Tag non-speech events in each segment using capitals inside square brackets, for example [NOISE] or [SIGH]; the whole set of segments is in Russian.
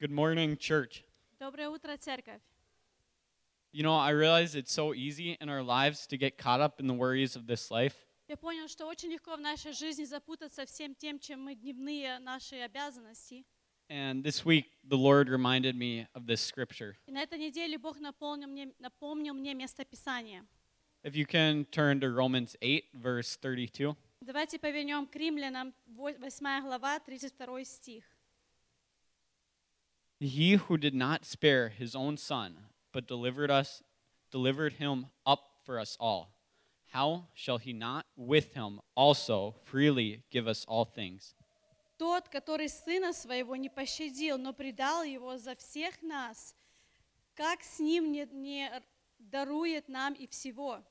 Good morning, church. Доброе утро, церковь. You know, I realize it's so easy in our lives to get caught up in the worries of this life. Я понял, что очень легко в нашей жизни запутаться всем тем, чем мы дневные наши обязанности. And this week, the Lord reminded me of this scripture. И на этой неделе Бог напомнил мне, напомнил мне место Писания. If you can turn to Romans 8, verse 32. Давайте повернем к римлянам, 8 глава, 32 стих. He who did not spare his own son, but delivered us, delivered him up for us all, how shall he not with him also freely give us all things? Тот, который сына своего не пощадил, но предал его за всех нас, как с ним не, не дарует нам и всего?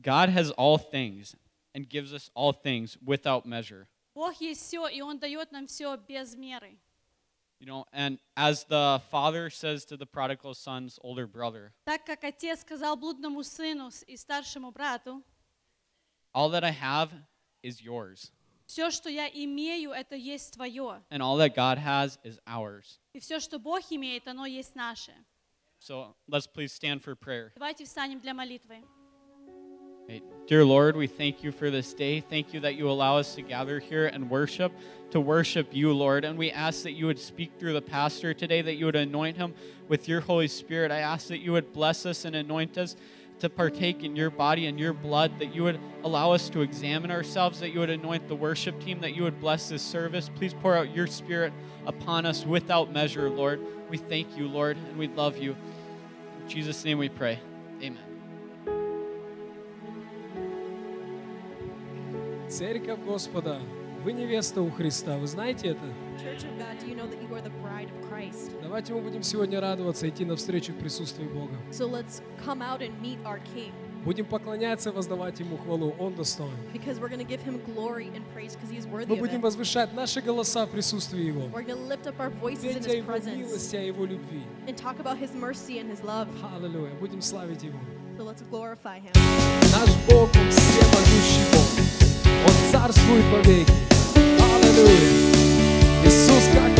God has all things and gives us all things without measure. Бог есть все, и Он дает нам все без меры. You know, and as the father says to the prodigal son's older brother, Так как отец сказал блудному сыну с- и старшему брату, all that I have is yours, все, что я имею, это есть твое. and all that God has is ours. И все, что Бог имеет, оно есть наше. So let's please stand for prayer. Давайте встанем для молитвы. Dear Lord, we thank you for this day. Thank you that you allow us to gather here and worship, to worship you, Lord. And we ask that you would speak through the pastor today, that you would anoint him with your Holy Spirit. I ask that you would bless us and anoint us to partake in your body and your blood, that you would allow us to examine ourselves, that you would anoint the worship team, that you would bless this service. Please pour out your spirit upon us without measure, Lord. We thank you, Lord, and we love you. In Jesus' name we pray. Amen. Церковь Господа, вы невеста у Христа, вы знаете это? God, you know? Давайте мы будем сегодня радоваться, идти навстречу в присутствии Бога. So let's come out and meet our King Будем поклоняться, воздавать Ему хвалу, Он достоин. praise Мы будем возвышать наши голоса в присутствии Его. Петь о Его милости, о Его любви. Аллилуйя. Будем славить Его. So let's glorify him. Наш Бог, Он всемогущий Бог. Он царствует вовеки. Аллилуйя. Иисус, как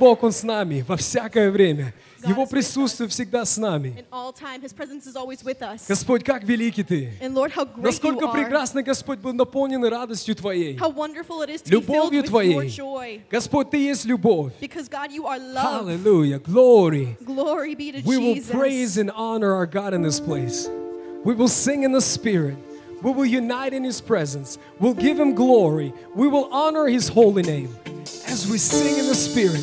Бог, Он с нами во всякое время. Его присутствие всегда с нами. In all time, His presence is always with us. Господь, как великий Ты! And Lord, how great Насколько you are. прекрасно, Господь, был наполнен радостью Твоей. How wonderful it is to be filled Любовью with your Твоей. joy. Господь, Ты есть любовь. Because God, you are love. Hallelujah. Glory. Glory be to We will Jesus. praise and honor our God in this place. We will sing in the Spirit. We will unite in His presence. We'll give Him glory. We will honor His holy name as we sing in the Spirit,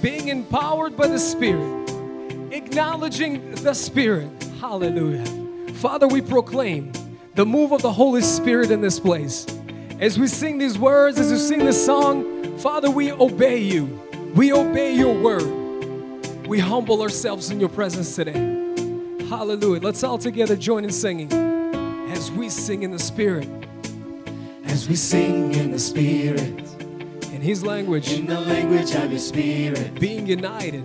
being empowered by the Spirit, acknowledging the Spirit. Hallelujah. Father, we proclaim the move of the Holy Spirit in this place. As we sing these words, as we sing this song, Father, we obey you. We obey your word. We humble ourselves in your presence today. Hallelujah. Let's all together join in singing as we sing in the Spirit, As we sing in the Spirit, in His language, in the language of His Spirit, being united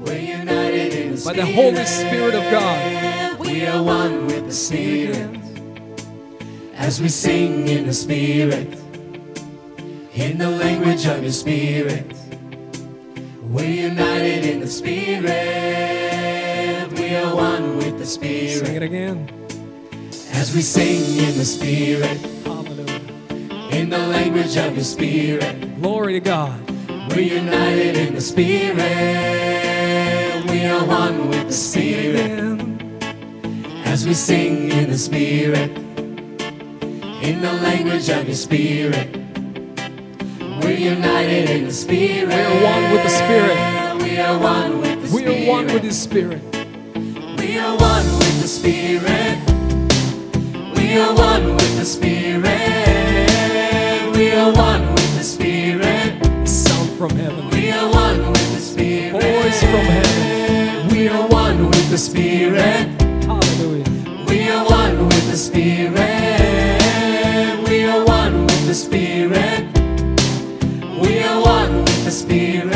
we're united in the by the Holy Spirit of God. We are one with the Spirit. As we sing in the Spirit, in the language of His Spirit, we're united in the Spirit. We are one with the Sing it Spirit. again. As we sing in the Spirit. In the language of His Spirit, Glory to God. we're united in the Spirit. We are one with the Spirit. As we sing in the Spirit, in the language of your Spirit, we're united in the Spirit. We are one with the Spirit. We are one with the We Spirit. are one with His Spirit. We are one with the Spirit. We are one with the Spirit. We are one with the Spirit. Sound from heaven. We are one with the Spirit. Voice from heaven. We are one with the Spirit. Hallelujah. We are one with the Spirit. We are one with the Spirit. We are one with the Spirit.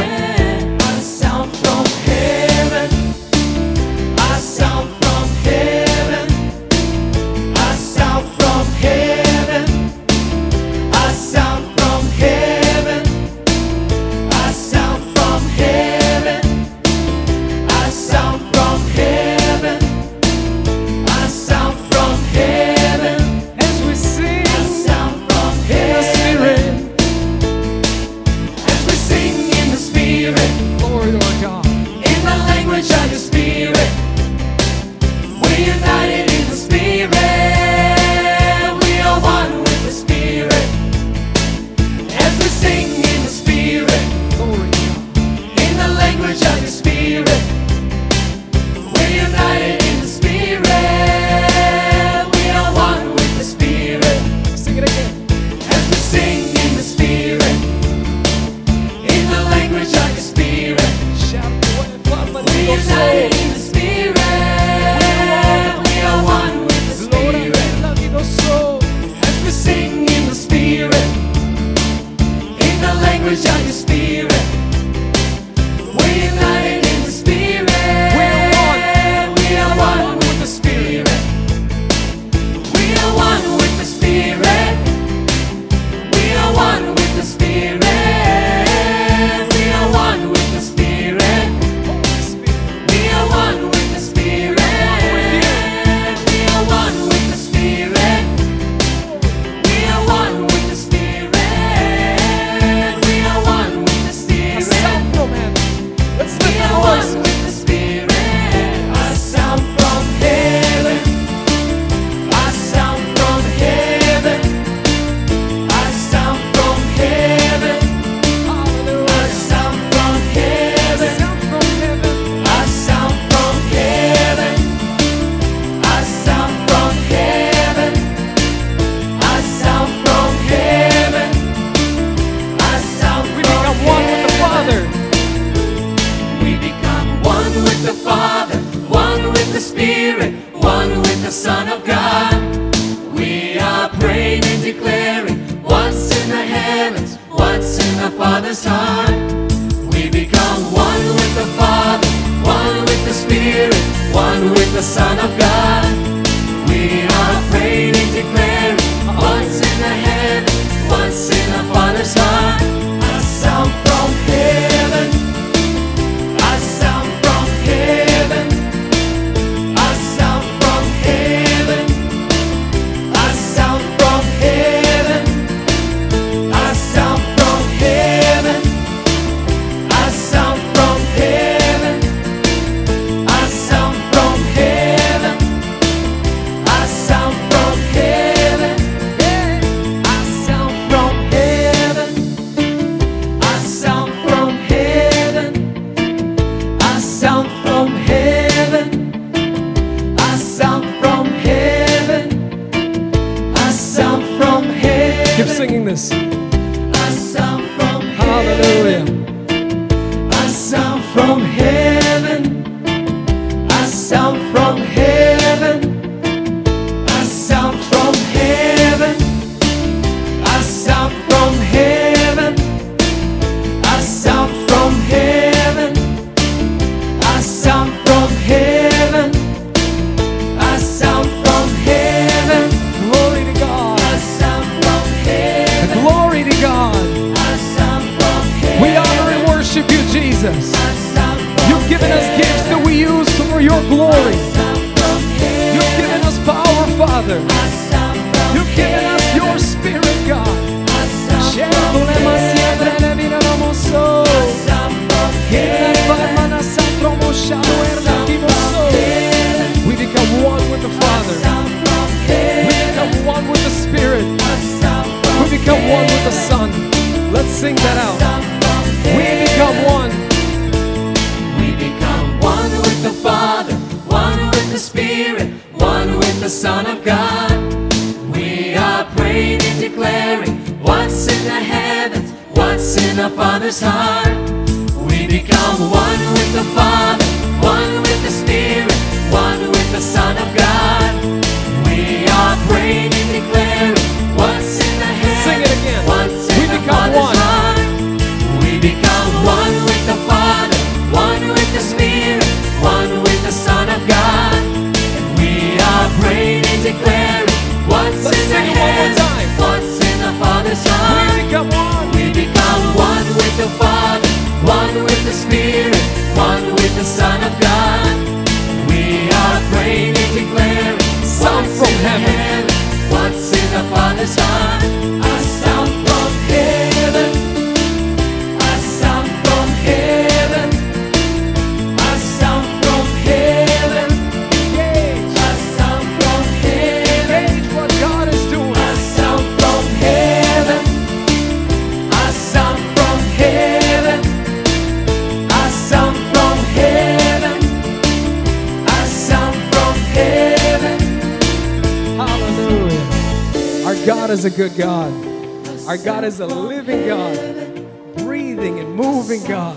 acting and moving, God.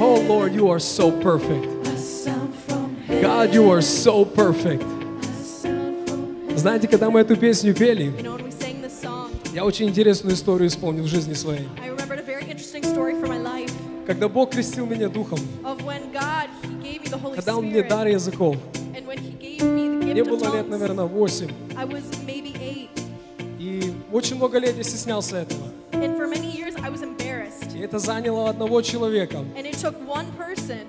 Oh Lord, you are so perfect. God, you are so perfect. Знаете, когда мы эту песню пели, я очень интересную историю исполнил в жизни своей. Когда Бог крестил меня Духом, когда Он мне дар языков, мне было лет, наверное, восемь. И очень много лет я стеснялся этого это заняло одного человека, And it took one person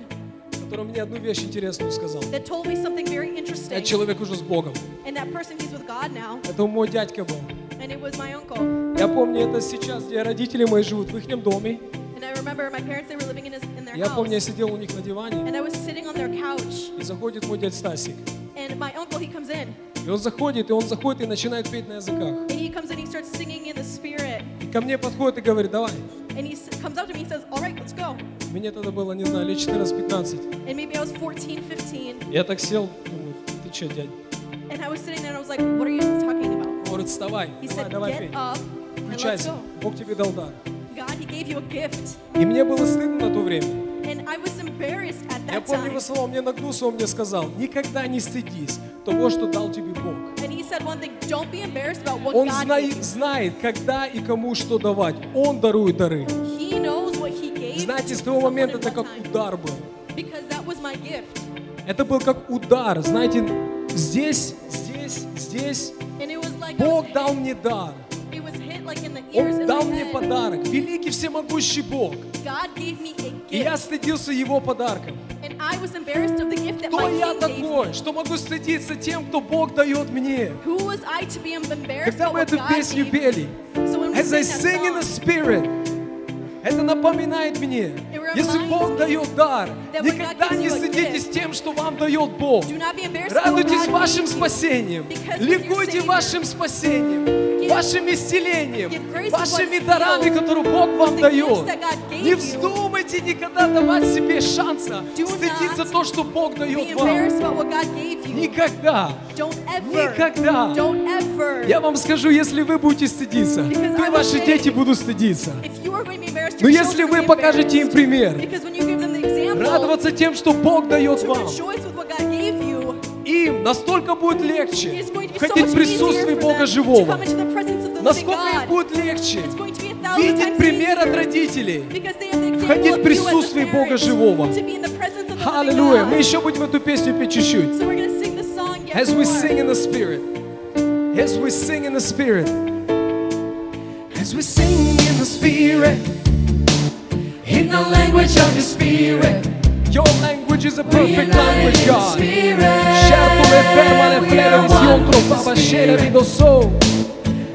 который мне одну вещь интересную сказал. that told me something very Этот человек уже с Богом. and that person He's with God now, Это мой дядька был. and it was my uncle. Я помню это сейчас, где родители мои живут, в их доме. And I remember my parents they were living in, his, in their Я помню, я сидел у них на диване, and I was sitting on their couch, и заходит мой дядь Стасик. and my uncle he comes in, И он заходит, и он заходит и начинает петь на языках. and he comes in, he starts singing in the spirit, И ко мне подходит и говорит, давай. and he comes up to me, he says, "All right, let's go." Мне тогда было, не знаю, лет 14-15. And maybe I was 14, 15, Я так сел, думаю, ты че, дядь? and I was sitting there and I was like, "What are you talking about?" Он говорит, вставай, He давай, said, давай "Get пей. up and let's Включайся, go." Бог тебе дал дар. God, He gave you a gift, И мне было стыдно на то время. and I was я помню, его слово мне нагнулся, он мне сказал, никогда не стыдись того, что дал тебе Бог. Он знает, знает, когда и кому что давать. Он дарует дары. Знаете, с того момента это как удар был. Это был как удар, знаете, здесь, здесь, здесь. Бог дал мне дар. Он дал мне подарок. Великий всемогущий Бог. И я стыдился его подарком. I was embarrassed of the gift that Кто my я такой, что могу стыдиться тем, кто Бог дает мне? Who was I to be embarrassed Когда мы эту песню пели, So when we As I sing in the Spirit, это напоминает мне, если Бог дает дар, никогда не стыдитесь тем, что вам дает Бог. Радуйтесь вашим спасением, ликуйте вашим спасением, вашим исцелением, вашими дарами, которые Бог вам дает. Не вздумайте никогда давать себе шанса стыдиться то, что Бог дает вам. Никогда. Никогда. Я вам скажу, если вы будете стыдиться, то и ваши дети будут стыдиться. Но если вы покажете им пример, радоваться тем, что Бог дает вам, им настолько будет легче входить в присутствие Бога Живого. Насколько им будет легче видеть пример от родителей. Входить в присутствие Бога Живого. Аллилуйя. Мы еще будем эту песню петь чуть-чуть. As we sing in the Spirit. As we sing in the Spirit. As we sing in the Spirit. In the language of the Spirit. Your language is a perfect language, God. Spirit. Certo le ferma le flere are visión one the trovava scena Spirit. rido so.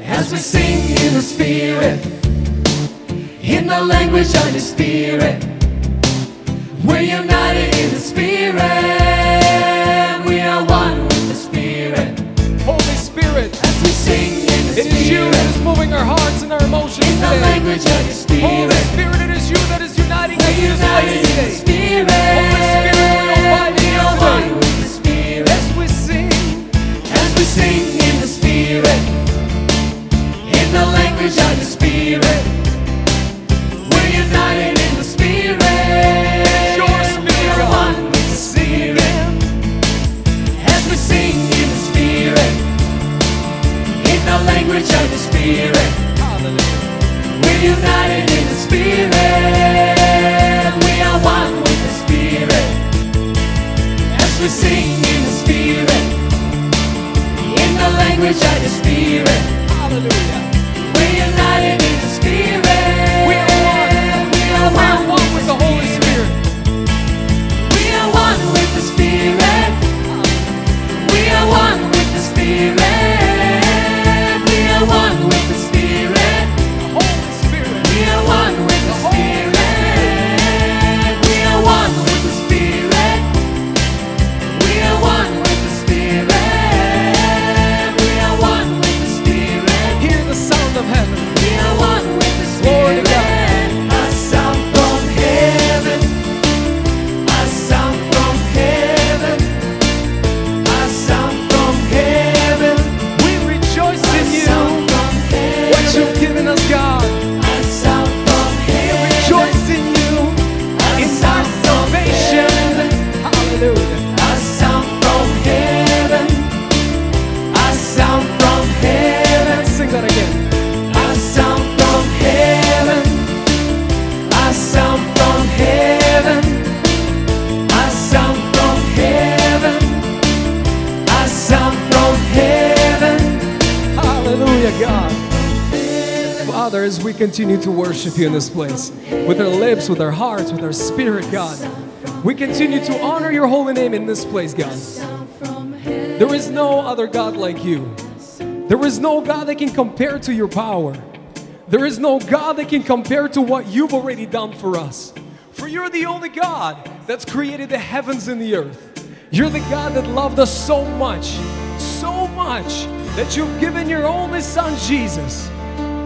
As we sing in the Spirit, in the language of the Spirit, we're united in the Spirit. We are one with the Spirit. Holy Spirit, As we sing in the it is you that Spirit, is moving our hearts and our emotions in the today. language of the Holy Spirit, Spirit, it is you that is uniting we're in this place united in the today. Spirit. Holy Spirit, we abide in We you are one with the Spirit. As we sing, As we sing in the Spirit, in the language of the Spirit, we're united in the Spirit. your spirit, We are God. one with the Spirit. As we sing in the Spirit, in the language of the Spirit, Hallelujah. we're united in the Spirit. We sing in the Spirit, in the language of the Spirit, Hallelujah. Continue to worship you in this place, with our lips, with our hearts, with our spirit, God, we continue to honor your holy name in this place, God. There is no other God like you. There is no God that can compare to your power. There is no God that can compare to what you've already done for us. For you're the only God that's created the heavens and the earth. You're the God that loved us so much, so much, that you've given your only Son, Jesus.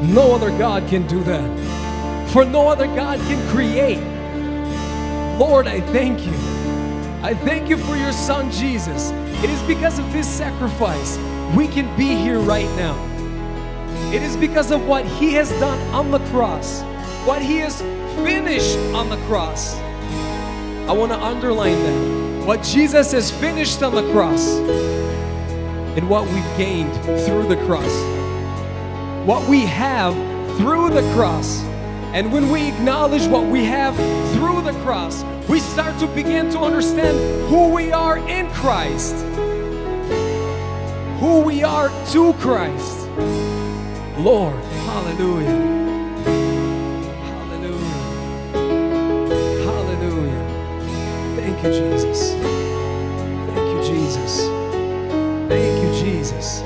No other God can do that. For no other God can create. Lord, I thank you. I thank you for your Son, Jesus. It is because of his sacrifice we can be here right now. It is because of what He has done on the cross, what He has finished on the cross. I want to underline that. What Jesus has finished on the cross and what we've gained through the cross what we have through the cross. And when we acknowledge what we have through the cross, we start to begin to understand who we are in Christ, who we are to Christ. Lord, hallelujah. Thank you, Jesus. Thank you, Jesus. Thank you, Jesus.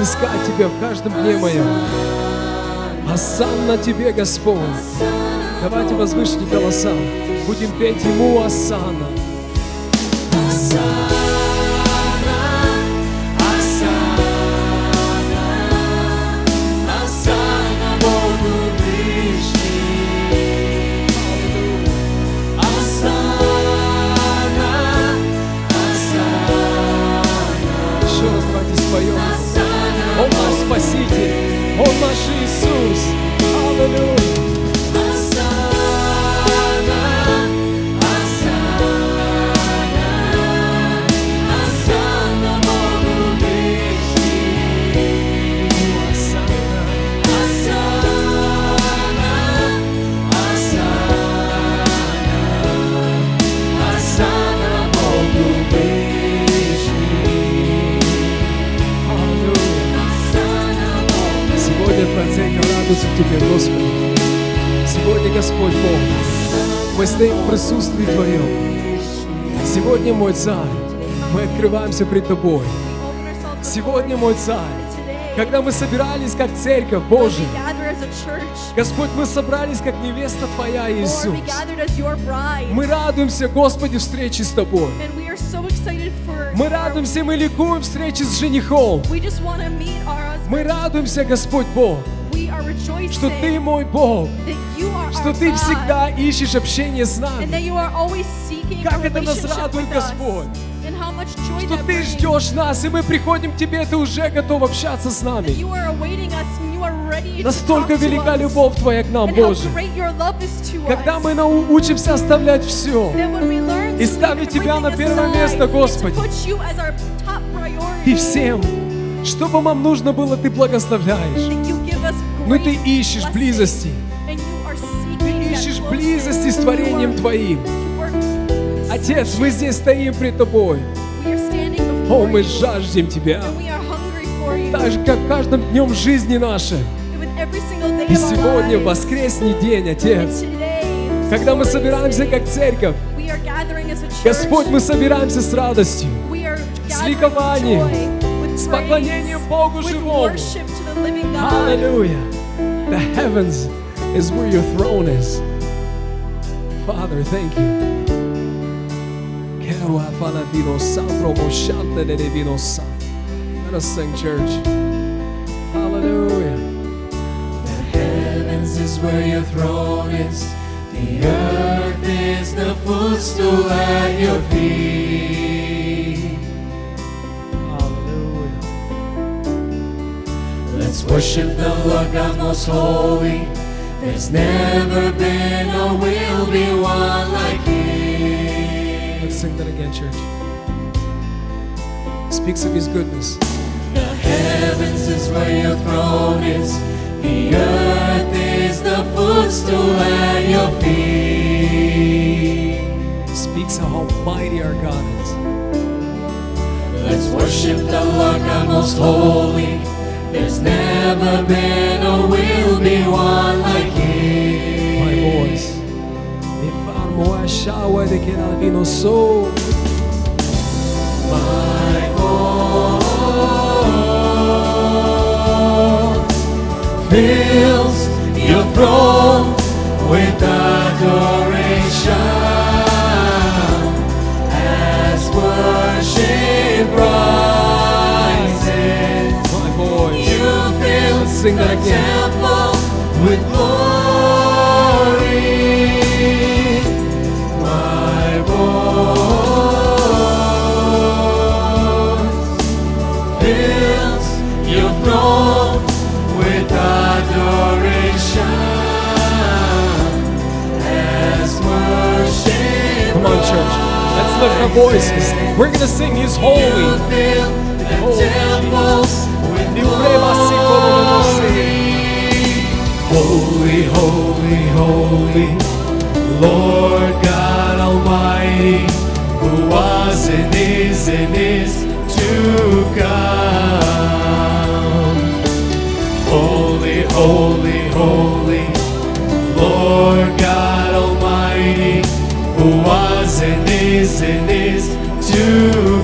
искать Тебя в каждом дне моем. Асанна Тебе, Господь. Давайте возвышите голоса. Будем петь Ему Асанна. Мы стоим в присутствии Твоем. Сегодня, мой Царь, мы открываемся пред Тобой. Сегодня, мой Царь, когда мы собирались как церковь Божия, Господь, мы собрались как невеста Твоя, Иисус. Мы радуемся, Господи, встрече с Тобой. Мы радуемся, мы ликуем встрече с женихом. Мы радуемся, Господь Бог, что Ты мой Бог, что Ты всегда ищешь общение с нами, Как это нас радует, Господь. что Ты ждешь нас, и мы приходим к Тебе, Ты уже готов общаться с нами. Настолько велика любовь Твоя к нам, Боже. Когда мы научимся оставлять все И ставить Тебя на первое место, Господи. и всем, что бы нам нужно было, Ты благословляешь. Но Ты ищешь близости. Ищешь близости с творением Твоим. Отец, мы здесь стоим пред Тобой. О, мы жаждем Тебя. Так же, как каждым днем жизни нашей. И сегодня, воскресный день, Отец, когда мы собираемся как церковь. Господь, мы собираемся с радостью, с ликованием, с поклонением Богу живому. Hallelujah. The heavens is where your throne is. Father, thank you. Let us sing, church. Hallelujah. The heavens is where your throne is. The earth is the footstool at your feet. Hallelujah. Let's worship the Lord God most holy. There's never been or will be one like Him. Let's sing that again, church. Speaks of his goodness. The heavens is where your throne is. The earth is the footstool at your feet. Speaks of how mighty our God is. Let's worship the Lord God most holy. There's never been or will be one like Him. My voice. Mi farmo a shower de que al vino so. My voice fills your throne with adoration as worship rises. Sing that again. with glory. My voice fills your throne with adoration as worship. Come on, church. Let's lift our voices. We're gonna sing He's You holy. Holy, holy, holy, Lord God Almighty, who was and is and is to come. Holy, holy, holy, Lord God Almighty, who was and is and is to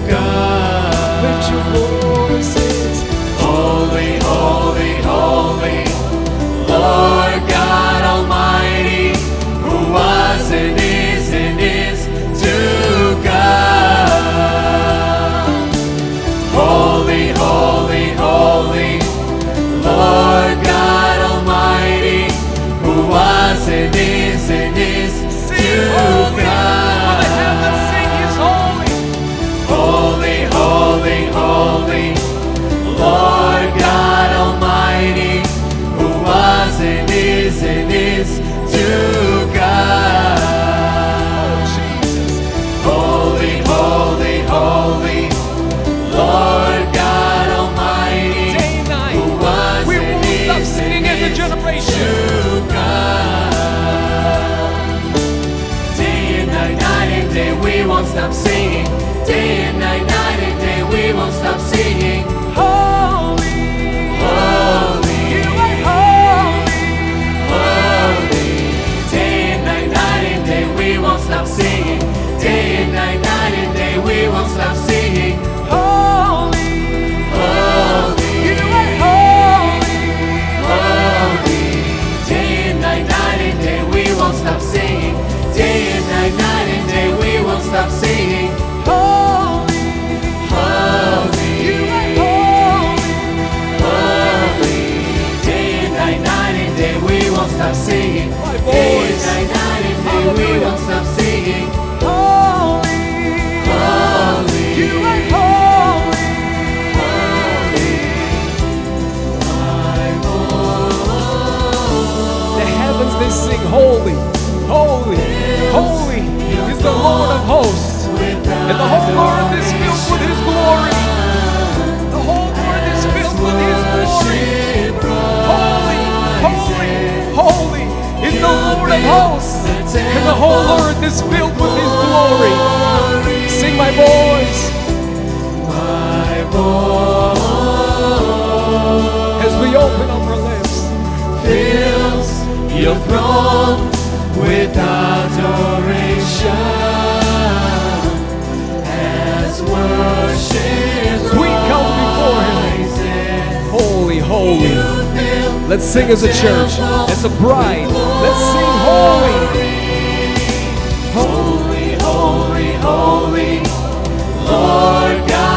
holy, holy, holy is the Lord of hosts. And the whole earth is filled with his glory. The whole earth is filled with his glory. Holy, holy, holy is the Lord of hosts. And the whole earth is filled with his glory. Sing my voice. My voice. As we open up our lips. fills your throne with adoration as worship We come before him. Holy, holy. Let's sing as a church, as a bride. Let's sing holy. Holy, holy, holy, Lord God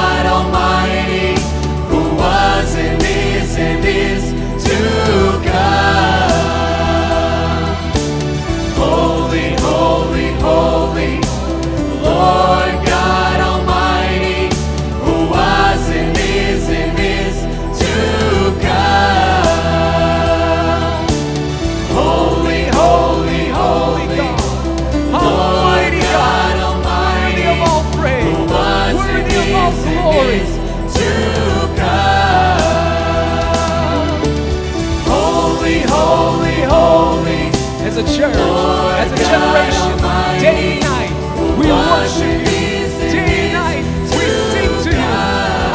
a church, as a generation, day and night, we worship you. Day and night, we sing to you.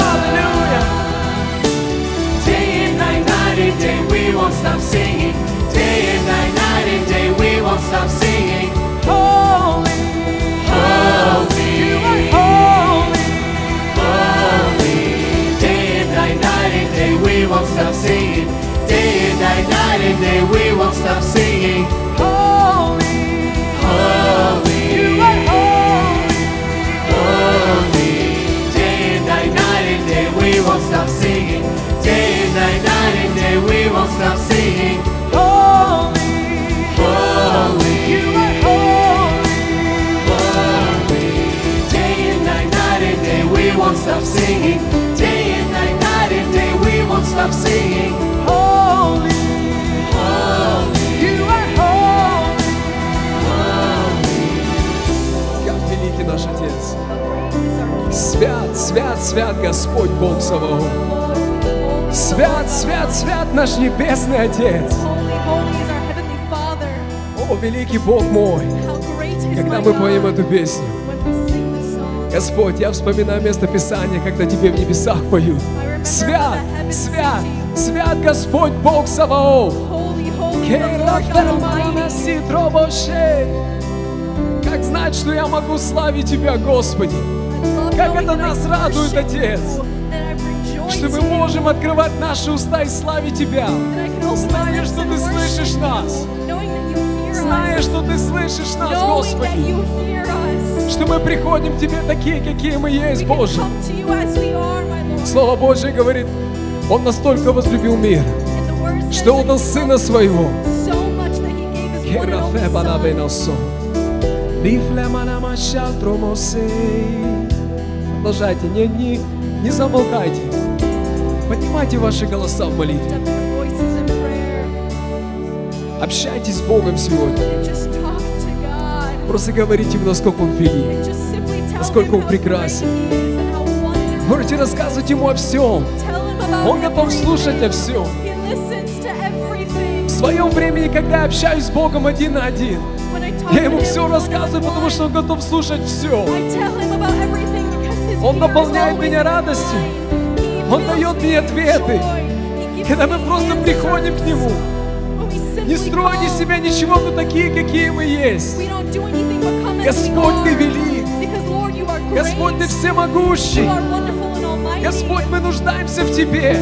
Hallelujah. Day and night, night and day, we won't stop singing. Day and night, night and day, we won't stop singing. Holy, Holy, you are holy. holy. Day and night, night and day, we won't stop singing. Day and night, night and day, we won't stop singing. Свят, свят, Господь Бог Саваоф. Свят, свят, свят наш Небесный Отец. О, великий Бог мой, когда мы поем эту песню. Господь, я вспоминаю место Писания, когда Тебе в небесах поют. Свят, свят, свят Господь Бог Саваоф. Как знать, что я могу славить Тебя, Господи? Как это нас радует, Отец. Что мы можем открывать наши уста и славить Тебя. Зная, что Ты слышишь нас. Зная, что Ты слышишь нас, Господи. Что мы приходим к Тебе такие, какие мы есть, Боже. Слово Божье говорит, Он настолько возлюбил мир, что отдал he Сына Своего. so much that he gave his one and only Керафе son. банабеносо. Лифлемана машал тромосей. Продолжайте, не, не, не замолкайте. Поднимайте ваши голоса в молитве. Общайтесь с Богом сегодня. Просто говорите ему, насколько Он велик. Насколько он прекрасен. Можете рассказывать Ему о всем. Он готов слушать о всем. В своем времени, когда я общаюсь с Богом один на один, я Ему все рассказываю, потому что Он готов слушать все. Он наполняет меня радостью. Он дает мне ответы. Когда мы просто приходим к Нему, не строя из себя ничего, но такие, какие мы есть. Господь, Ты велик. Господь, Ты всемогущий. Господь, мы нуждаемся в Тебе.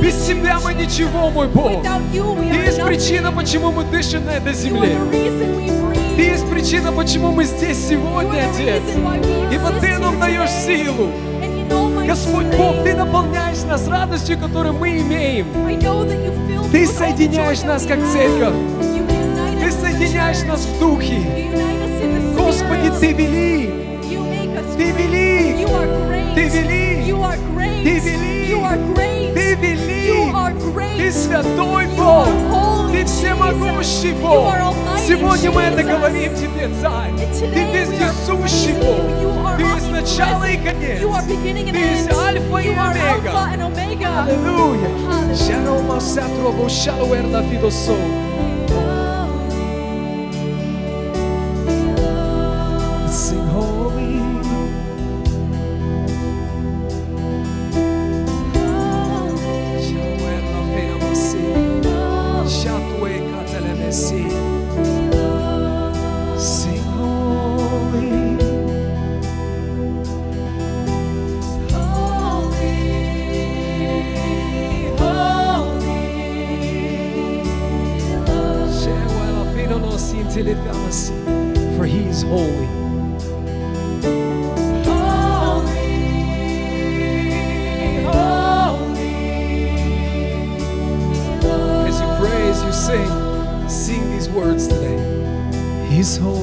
Без. Тебя мы ничего, мой Бог. Are есть причина, почему мы дышим на этой земле. Ты есть причина, почему мы здесь сегодня, Отец. Ибо Ты нам даешь силу. Господь Бог, Ты наполняешь нас радостью, которую мы имеем. Know that you fill me Ты with all the соединяешь joy нас that как we have. церковь. You unite Ты us as a соединяешь church. нас в духе. You unite us in the Господи, spirit. Ты велик. You make us Ты great. велик. You are great. Ты велик. You are great. Ты велик. You are great. Ты You велик. are great. Ты святой You Бог. are holy, Ты всемогущий Jesus. Бог. You are almighty, Сегодня мы это Jesus. говорим Тебе, Царь. And Ты today we are вездесущий praising Бог. you. You are Ты есть начало и omnipresent. конец. You are beginning and Ты есть end. Альфа и You are Омега. Alpha and Omega. Аллилуйя. Hallelujah. Шалом асатробо шалуэрда фидосо. Sing this whole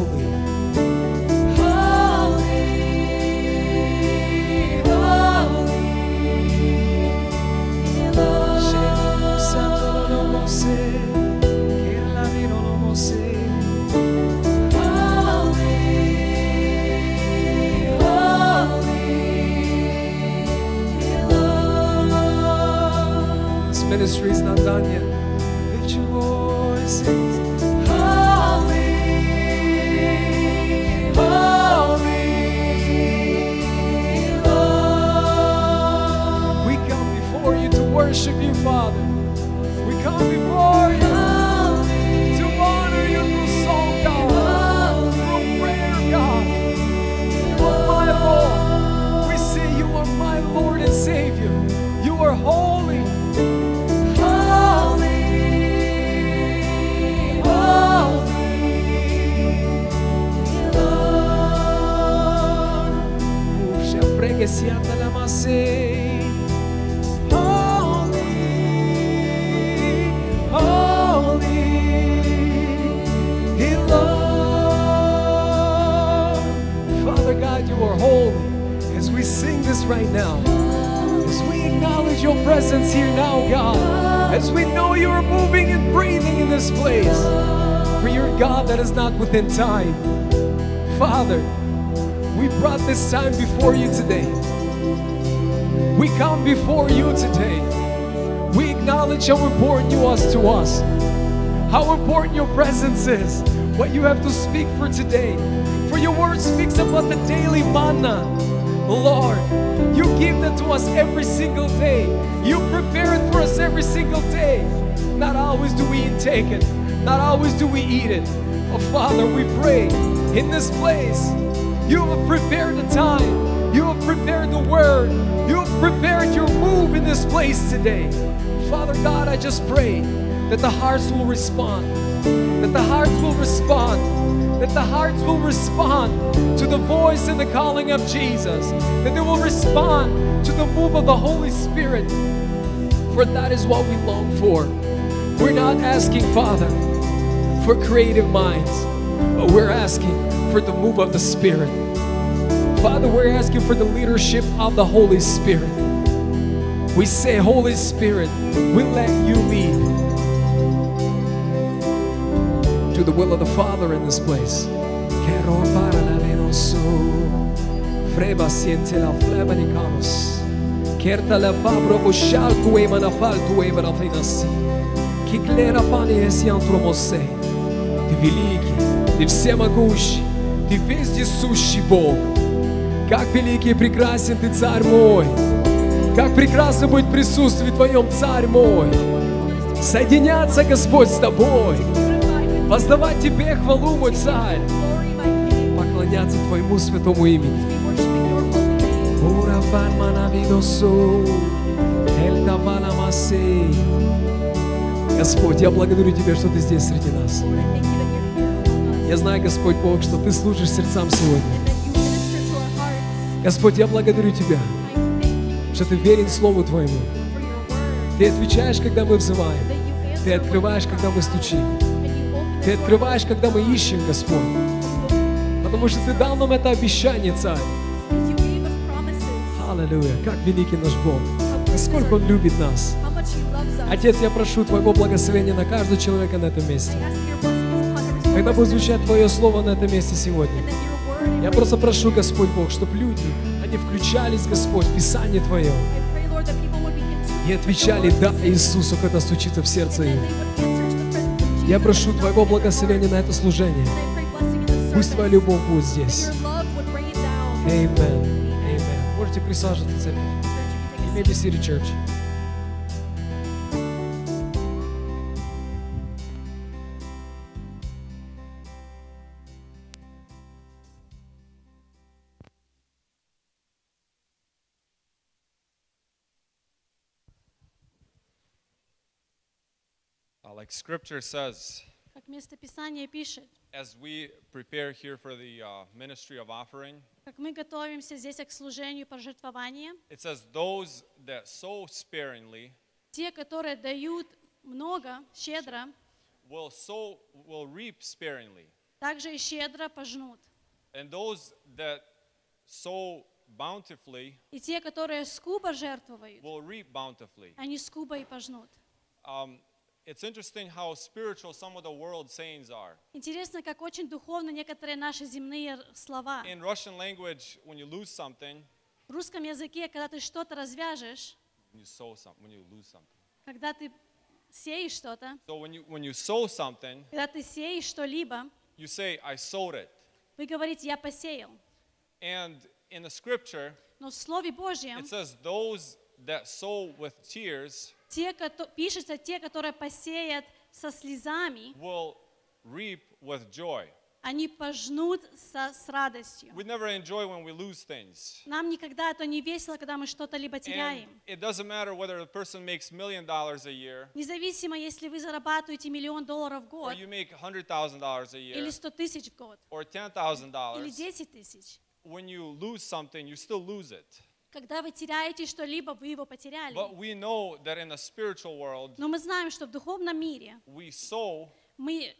within time. Father, we brought this time before you today. We come before you today. We acknowledge how important you are to us, how important your presence is, what you have to speak for today. For your word speaks about the daily manna. Lord, you give that to us every single day. You prepare it for us every single day. Not always do we intake it, not always do we eat it. Oh, Father, we pray in this place. You have prepared the time, you have prepared the word, you have prepared your move in this place today. Father God, I just pray that the hearts will respond, that the hearts will respond, that the hearts will respond to the voice and the calling of Jesus, that they will respond to the move of the Holy Spirit, for that is what we long for. We're not asking, Father, for creative minds, but we're asking for the move of the Spirit. Father, we're asking for the leadership of the Holy Spirit. We say, Holy Spirit, we let you lead to the will of the Father in this place. Freba siente la fleba. Kerta la fabro na fal na pani. Великий, ты всемогущий, ты вездесущий Бог. Как великий и прекрасен ты, Царь мой. Как прекрасно быть в присутствии Твоем, Царь мой. Соединяться, Господь, с Тобой. Воздавать Тебе хвалу, мой Царь. Поклоняться Твоему святому имени. Масей. Господь, я благодарю Тебя, что Ты здесь среди нас. Я знаю, Господь Бог, что Ты служишь сердцам сегодня. Господь, я благодарю Тебя, что Ты верен Слову Твоему. Ты отвечаешь, когда мы взываем. Ты открываешь, когда мы стучим. Ты открываешь, когда мы ищем, Господь. Потому что Ты дал нам это обещание, Царь. Аллилуйя. Как великий наш Бог. Насколько Он любит нас. Отец, я прошу Твоего благословения на каждого человека на этом месте. Когда будет звучать Твое Слово на этом месте сегодня, я просто прошу, Господь Бог, чтобы люди, они включались, Господь, в Писание Твое и отвечали «Да» Иисусу, когда стучится в сердце им. Я прошу Твоего благословения на это служение. Пусть Твоя любовь будет здесь. down. Amen. Amen. Можете присаживаться, церковь. You may be seated, church. like scripture says, Как местописание пишет, as we prepare here for the uh, ministry of offering, как мы готовимся здесь к служению пожертвования, it says, Those that sow sparingly те, которые дают много, щедро, will sow, will reap sparingly. также и щедро пожнут. And those that sow bountifully И те, которые скупо жертвуют, will reap bountifully. они скупо и пожнут. Um, it's interesting how spiritual some of the world sayings are. Интересно, как очень духовно некоторые наши земные слова. In Russian language, when you lose something, В русском языке, когда ты что-то развяжешь, when you sow something, when you lose something. когда ты сеешь что-то, So when you when you sow something, когда ты сеешь что-либо, you say, I sowed it. вы говорите, я посеял. And in the scripture, Но в Слове Божьем It says, those that sow with tears те, кото- пишется, те, которые посеят со слезами, will reap with joy. они пожнут со, с радостью. We never enjoy when we lose things. Нам никогда это не весело, когда мы что-то либо And теряем. it doesn't matter whether the person makes million dollars a year Независимо, если вы зарабатываете миллион долларов в or год, you make $100,000 a или year сто тысяч в год, or $10,000. или десять тысяч. When you lose something, you still lose it. Когда вы теряете что-либо, вы его потеряли. But we know that in the spiritual world, Но мы знаем, что в духовном мире we sow, мы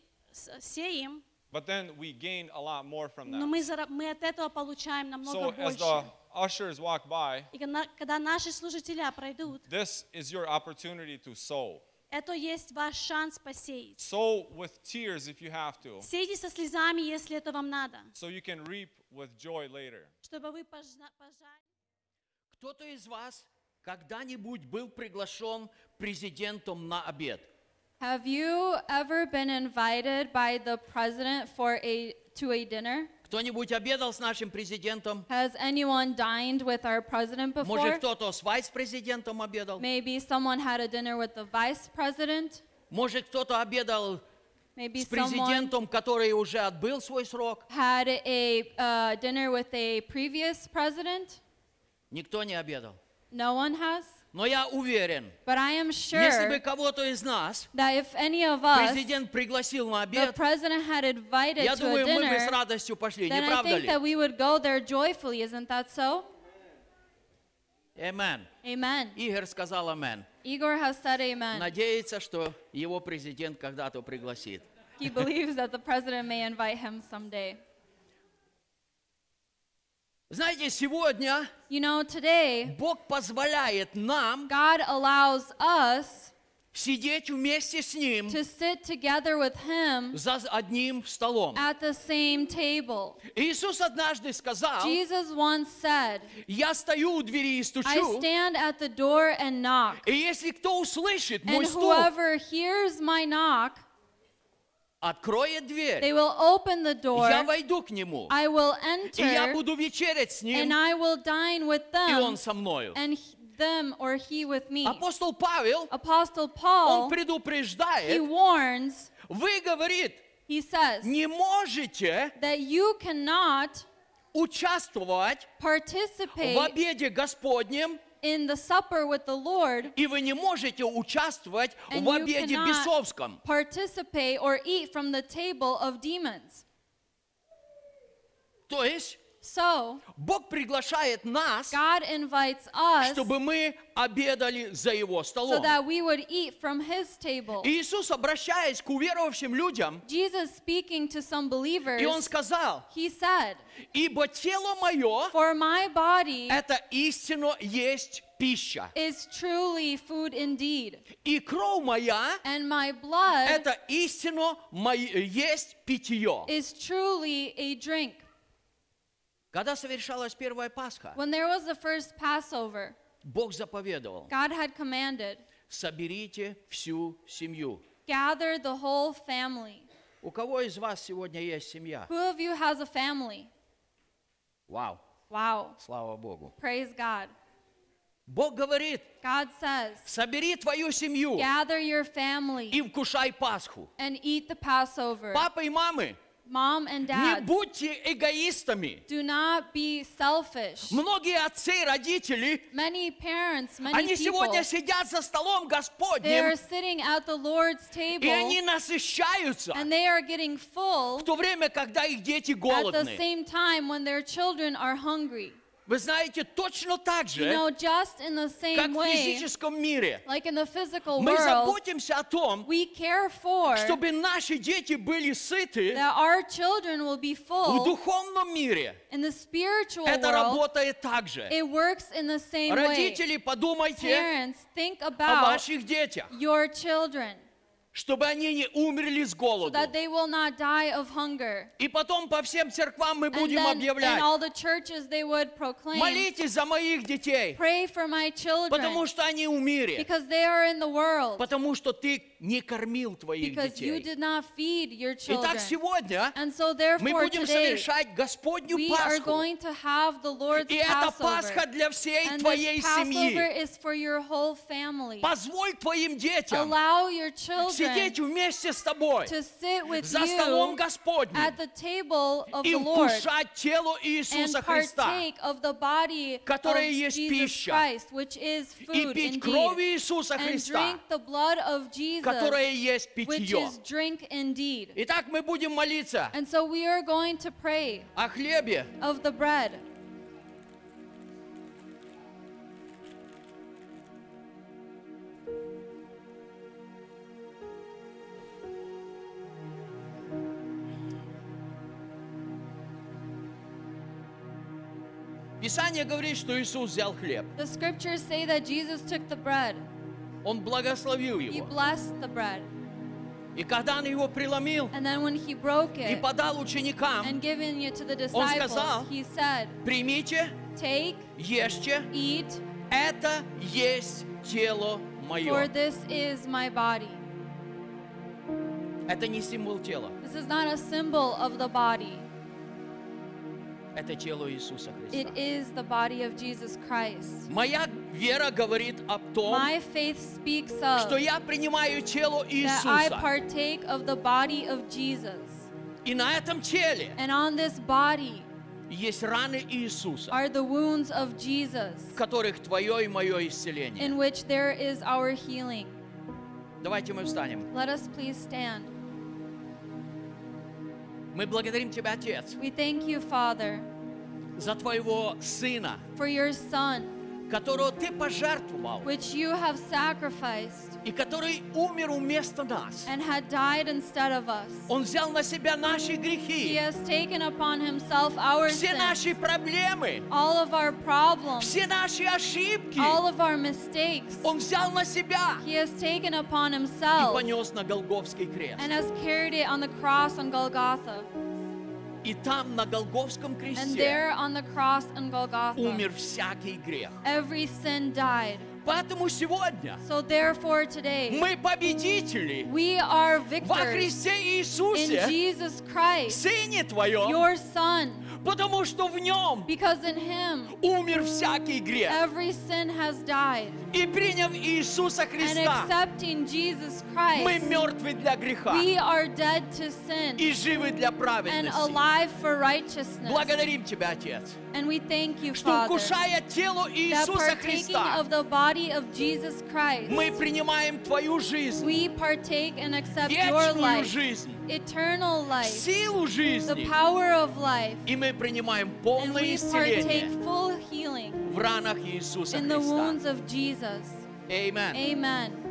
сеем, but then we gain a lot more from но that. мы, мы от этого получаем намного So as the больше. ushers walk by, И когда, наши служители пройдут, this is your opportunity to sow. это есть ваш шанс посеять. Sow with tears if you have to, Сейте со слезами, если это вам надо, so you can reap with joy later. чтобы вы пожали. Кто-то из вас когда-нибудь был приглашен президентом на обед? Have you ever been invited by the president for a to a dinner? Кто-нибудь обедал с нашим президентом? Has anyone dined with our president before? Может, кто-то с вице-президентом обедал? Maybe someone had a dinner with the vice president. Может, кто-то обедал Maybe с президентом, который уже отбыл свой срок? had a uh, dinner with a previous president. Никто не обедал. No one has. Но я уверен, But I am если бы sure кого-то из нас that if any of us, президент пригласил на the обед, president had invited я to a думаю, мы бы с dinner, радостью пошли, не then I правда think ли? that we would go there joyfully. Isn't that so? Amen. Amen. Игорь сказал амен. Igor has said amen. Надеется, что его президент когда-то пригласит. He believes that the president may invite him someday. Знаете, сегодня You know, today, Бог позволяет нам God allows us сидеть вместе с Ним to sit together with Him за одним столом. at the same table. Иисус однажды сказал, Jesus once said, я стою у двери и I стучу, stand at the door and knock, и если кто услышит and мой стук, whoever hears my knock, откроет they дверь, will open the door, я войду к Нему, I will и я enter, буду вечерять с Ним, and I will dine with и Он them, со мною. and he- them or he with me. Апостол Павел, Apostle он Paul, he предупреждает, warns, вы, говорит, he says, не можете that you cannot участвовать в обеде Господнем, in the supper with the Lord, и вы не можете участвовать and в you обеде cannot бесовском. participate or eat from the table of demons. То есть So, Бог приглашает нас, God invites us чтобы мы обедали за Его so столом. that we would eat from His table. И Иисус, обращаясь к уверовавшим людям, Jesus speaking to some believers, и Он сказал, He said, ибо тело мое For my body это истинно есть пища, is truly food indeed, и кровь моя and my blood это истинно мое- есть питье. is truly a drink. Когда совершалась первая Пасха, When there was the first Passover, Бог заповедовал, God had commanded, соберите всю семью. gather the whole family. У кого из вас сегодня есть семья? Who of you has a family? Вау, Wow, слава Богу. praise God. Бог говорит, God says, собери твою семью gather your family и вкушай Пасху. and eat the Passover. Папа и мамы, Mom and не dad, будьте эгоистами. do not be selfish. Многие отцы и родители, Many parents, many они people, сегодня сидят за столом they are Господним, sitting at the Lord's и table они насыщаются and they are getting full в то время, когда их дети at the голодны. same time when their children are hungry. Вы знаете, точно так You know, же, just in the как same в way, физическом мире, like in the physical мы world, заботимся о том, we care for чтобы наши дети были сыты that our children will be в full духовном мире. in the spiritual Это world. работает так же. It works in the same way. Родители, подумайте Parents, think о about ваших детях, your children чтобы они не умерли с so голоду. that they will not die of hunger. И потом по всем церквам мы будем then объявлять, all the churches they would proclaim, молитесь за моих детей, pray for my children потому что они в мире, because they are in the world, потому что ты не кормил твоих because you детей. did not feed your children. Итак, сегодня And so мы therefore будем today совершать Господню we are Пасху. going to have the Lord's И это Passover. Пасха для всей And твоей this Passover семьи. is for your whole family. Позволь твоим детям Allow your children сидеть вместе с тобой to sit with за столом you Господним at the table of и the Lord вкушать тело and Иисуса Христа partake of the body of которое есть Jesus пища, Christ, which is и food пить кровь Иисуса and Христа, drink the blood of Jesus, которое есть which питье. is drink indeed. Итак, мы будем молиться And so we are going to pray о хлебе, of the bread. Писание говорит, что Иисус взял хлеб. The scriptures say that Jesus took the bread. Он благословил He его. blessed the bread. И когда он его преломил And then when he broke и it подал ученикам, and it to the Он disciples, сказал, he said, примите, Take, ешьте, eat, это есть тело for мое. this is my body. Это не символ тела, This is not a symbol of the body. это тело Иисуса It Христа. is the body of Jesus Christ. Моя вера говорит о том, My faith speaks of что я принимаю тело that I Иисуса. partake of the body of Jesus. И на этом теле And on this body есть раны Иисуса, are the wounds of Jesus, в которых твое и мое исцеление. in which there is our healing. Давайте мы встанем. Let us please stand. Мы благодарим Тебя, Отец, We thank you, Father, за Твоего Сына, for your Son, которого Ты пожертвовал, which you have sacrificed и который умер вместо нас. and had died instead of us. Он взял на себя наши He грехи, has taken upon himself our все sins, наши проблемы, all of our problems, все наши ошибки. all of our mistakes. Он взял на себя He has taken upon и himself понес на Голговский крест. and has carried it on the cross on Golgotha. И там, на Голговском And кресте, there on the cross on Golgotha, умер всякий грех. every sin died. Поэтому сегодня So therefore today, мы победители we are во Христе in Иисусе, Jesus Christ, Сыне Твоем, your Son, потому что в Нем because in Him умер всякий грех. every sin has died. И приняв Иисуса And Христа, accepting Jesus мы Christ, мертвы для греха we are dead to sin и живы для and праведности. alive for righteousness. Благодарим Тебя, Отец, And we thank you, что Father, вкушая тело Иисуса Христа, of the body of Jesus Christ, мы принимаем Твою жизнь, we partake and accept your вечную life, жизнь, eternal life, силу жизни. The power of life. И мы принимаем полное исцеление full healing в ранах Иисуса in Христа. The wounds of Jesus. Amen. Amen.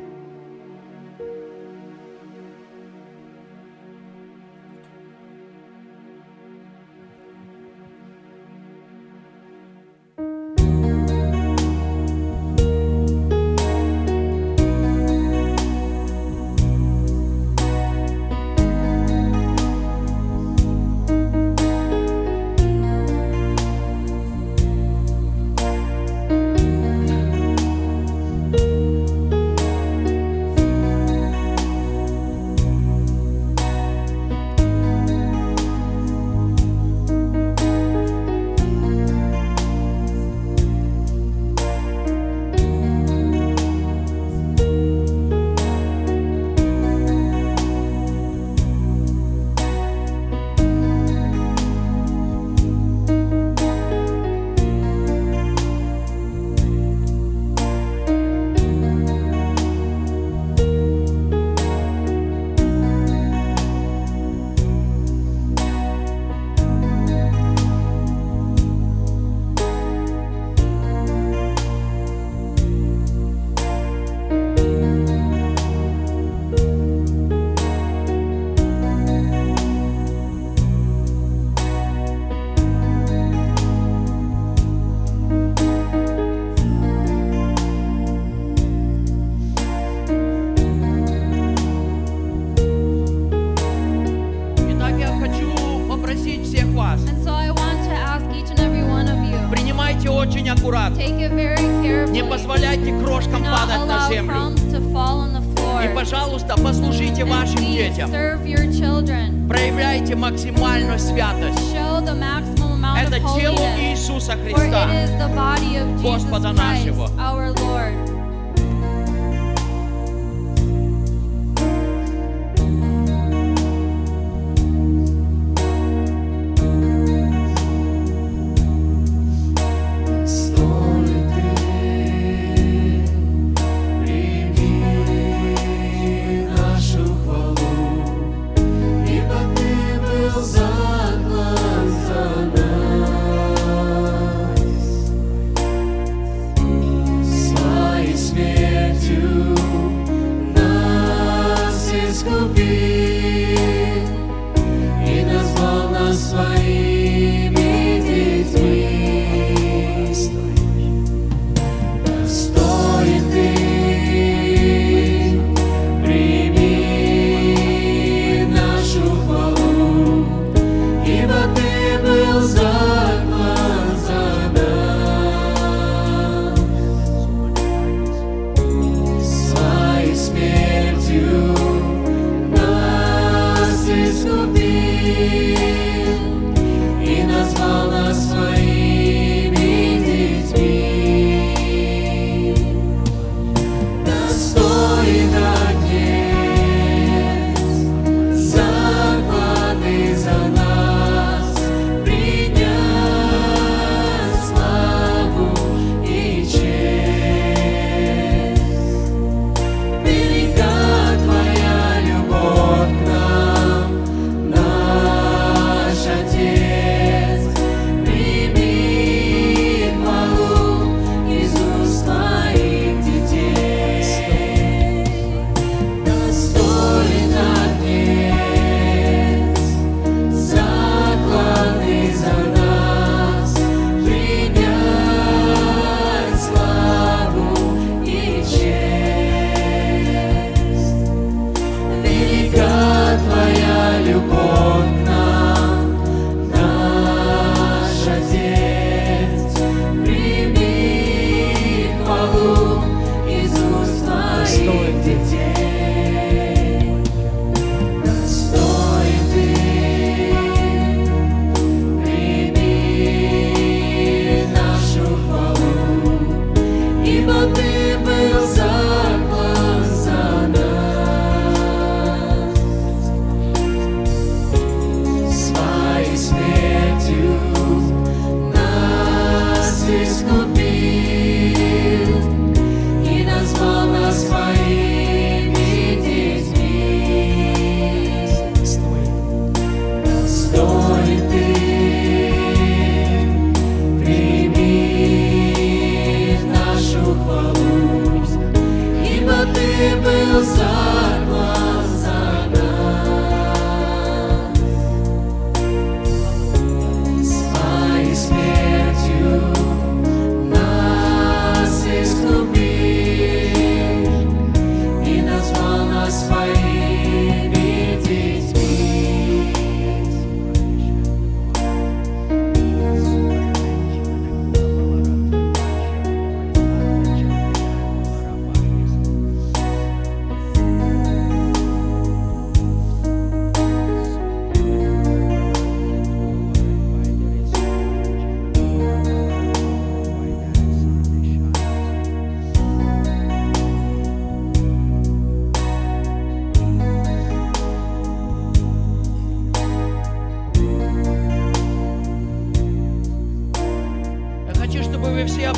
for it is the body of Jesus Christ, our Lord.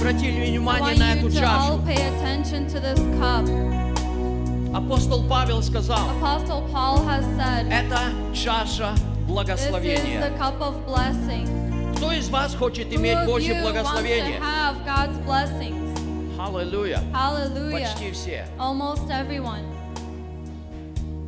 Обратили внимание на эту чашу. Апостол Павел сказал, said, это чаша благословения. Кто из вас хочет иметь Божье благословение? Аллилуйя. Почти все. Almost everyone.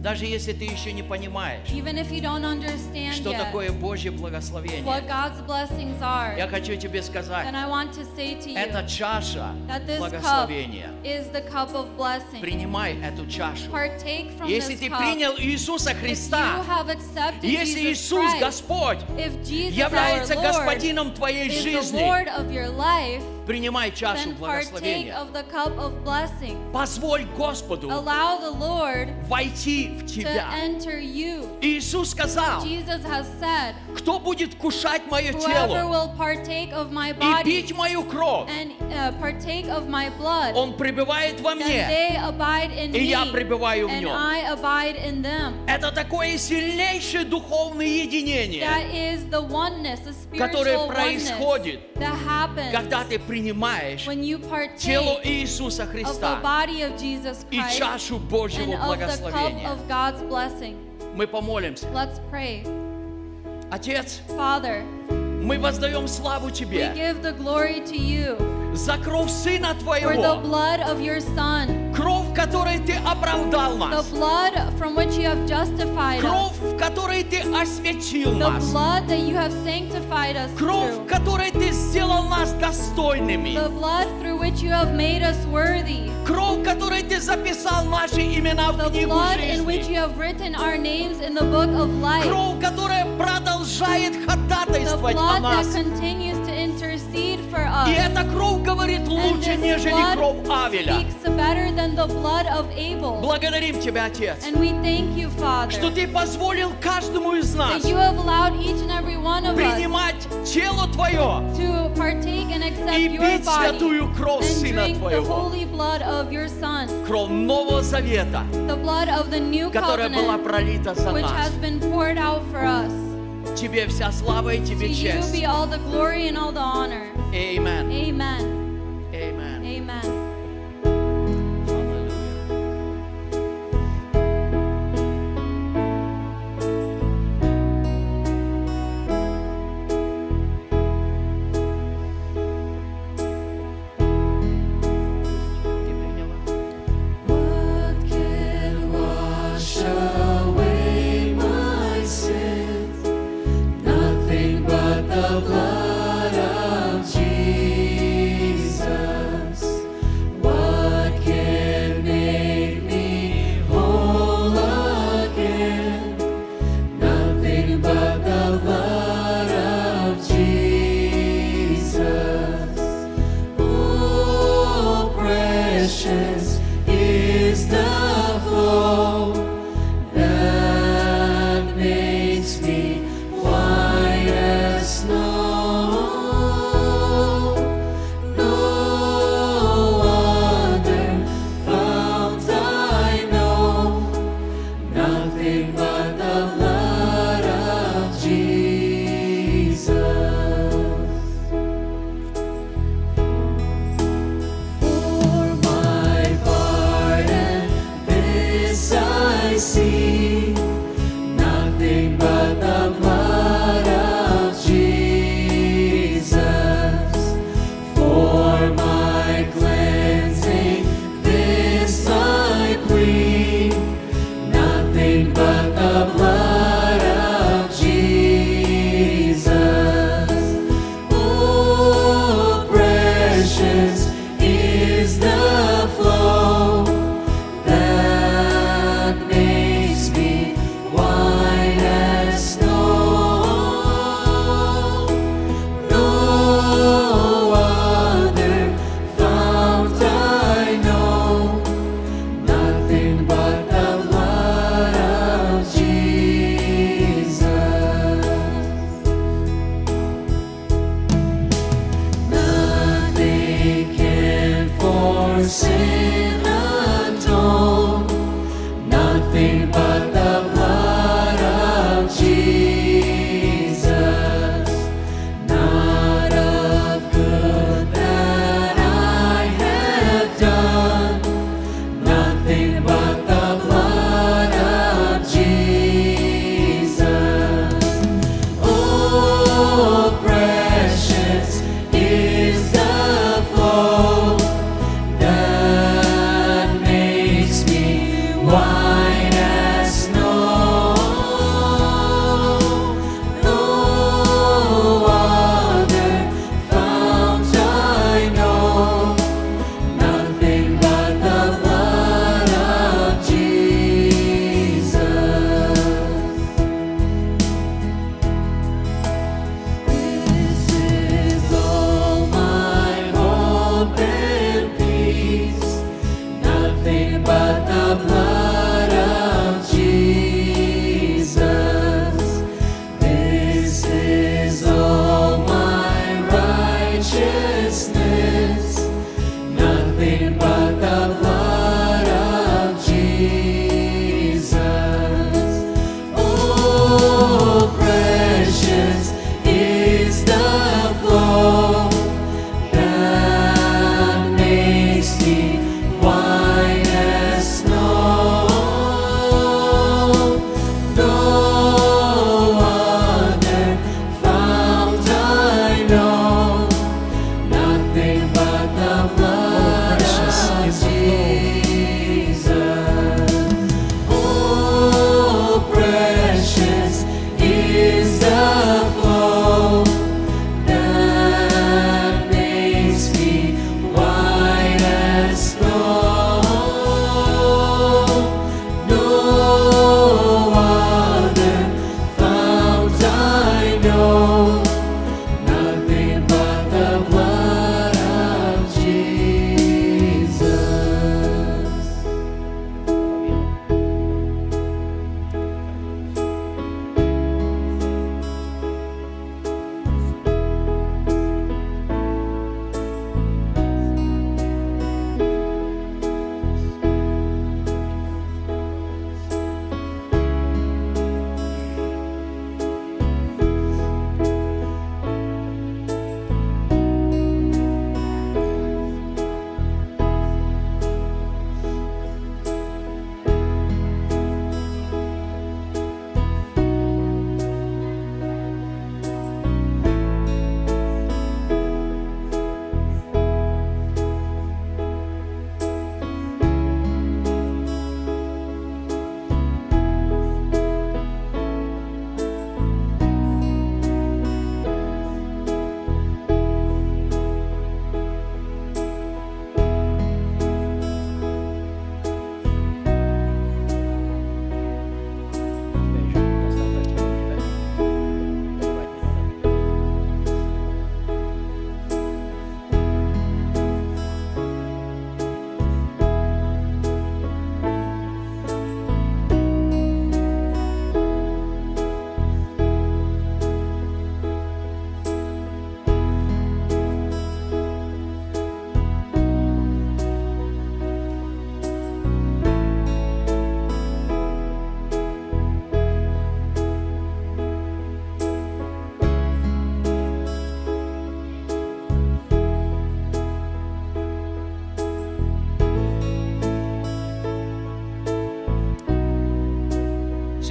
Даже если ты еще не понимаешь, Even if you don't understand что yet такое Божье what благословение, God's blessings are, я хочу тебе сказать, then I want to say to you это чаша that this cup благословения. is the cup of blessing. Принимай эту чашу. Partake from Если this ты cup. принял Иисуса If you Христа, have accepted если Jesus Иисус Christ, Господь if Jesus является our Lord господином твоей is the жизни, Lord of your life, принимай чашу then partake благословения. of the cup of blessing. Позволь Господу Allow the Lord войти в to тебя. enter you. Иисус сказал, Jesus has said, кто будет кушать мое тело will partake of my и body пить мою кровь, and uh, partake of my blood, он пребывает во мне. they abide in и me, я пребываю в нем. I abide in them. Это такое сильнейшее духовное единение, That is the oneness, the которое spiritual oneness происходит, that happens когда ты принимаешь when you тело partake Иисуса of the Христа body of Jesus и Christ чашу and Божьего of the cup благословения. of God's blessing. Мы помолимся. Let's pray. Отец, Father, мы воздаем славу we Тебе the за кровь Сына for the Твоего, blood of your Son, кровь, которой Ты оправдал the нас, blood from which you have justified кровь, us, которой Ты осветил the нас, blood that you have sanctified us кровь, through, которой Ты сделал нас достойными, the blood through which you have made us worthy, кровь, которой Ты записал наши имена в the книгу blood in which жизни. you have written our names in the book of life, Кровь, которая продолжает the ходатайствовать о blood that нас. continues И эта кровь говорит лучше, нежели кровь Авеля. Благодарим Тебя, Отец, you, Father, что Ты позволил каждому из нас принимать тело Твое и пить святую кровь Сына Твоего. Кровь Нового Завета, которая была пролита за нас. has been poured out for us. Тебе вся слава и To Тебе you честь. be all the glory and all the honor. Amen. Amen. Amen. Amen.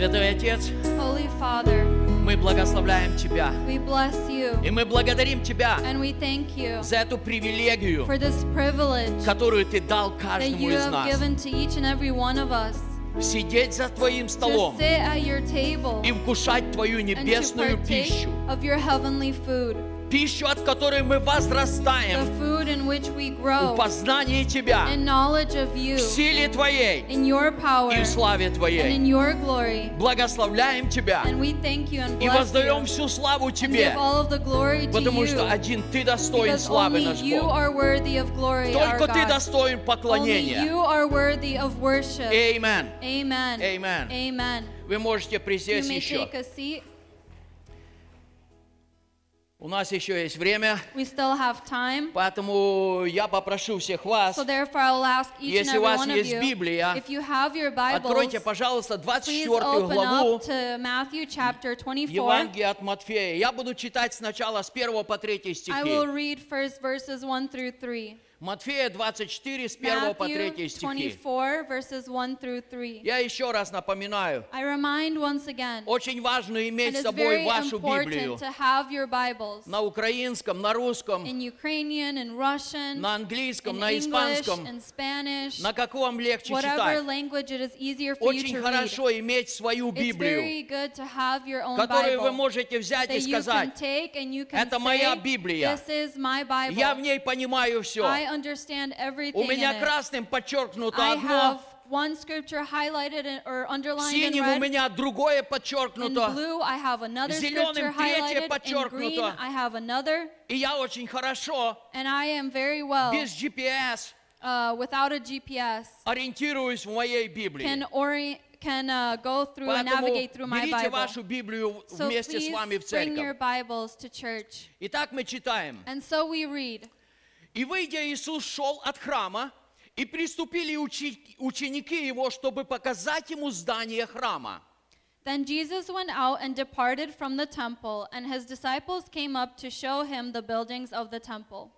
Святой Отец, Holy Father, мы благословляем Тебя. we bless you И мы благодарим Тебя and we thank you за эту привилегию, for this privilege которую Ты дал that каждому you из have нас. given to each and every one of us Сидеть за Твоим столом table и вкушать Твою небесную пищу. of your heavenly food, Пищу, от которой мы the возрастаем food in which we в grow познании Тебя, in knowledge of you, в силе Твоей in your power, и в славе and in Твоей. your glory. Благословляем Тебя And we thank you and и bless воздаем you всю славу and Тебе, give all of the glory to потому что you один Ты достоин because славы, only наш you Бог. are worthy of glory, our Только Ты God. достоин Only поклонения. you are worthy of worship. Amen. Amen. Amen. Amen. Вы можете You присесть may еще. take a seat. У нас еще есть время, We still have time. поэтому я попрошу всех вас, So therefore, I'll ask each and Если every у вас one есть you, Библия, if you have your Bibles, откройте, пожалуйста, please 24 open главу to Matthew chapter 24. Евангелия от Матфея. Я буду читать сначала с 1 по 3 I will стихи. read first verses 1 through 3. Матфея 24 с 1 по 3 Matthew стихи. 24, verses 1 through 3. Я еще раз напоминаю, I remind once again, очень важно иметь с it's собой вашу Библию to have your Bibles на украинском, на русском, in Ukrainian and Russian, на английском, in на English испанском, and Spanish, на каком легче whatever читать. language it is easier for you Очень to read. хорошо иметь свою It's Библию, very good to have your own которую вы Bible можете взять и you сказать, you «Это моя Библия. я в ней понимаю все. I understand everything У меня in it. красным подчеркнуто I одно, have one scripture highlighted in- or underlined in синим у red. меня другое In подчеркнуто. blue, I have another Зелёным scripture третье highlighted. In green, подчеркнуто. I have another. И я очень хорошо, And I am very well, без GPS, uh, without a GPS, ориентируюсь в моей Библии. can orient, can uh, go through and Поэтому navigate through my берите Bible. вашу Библию So вместе с please вами в bring your церковь. Bibles to church. Итак, мы читаем. And so we read И выйдя, Иисус шел от храма, и приступили учи- ученики его, чтобы показать ему здание храма. Then Jesus went out and departed from the temple, and his disciples came up to show him the buildings of the temple.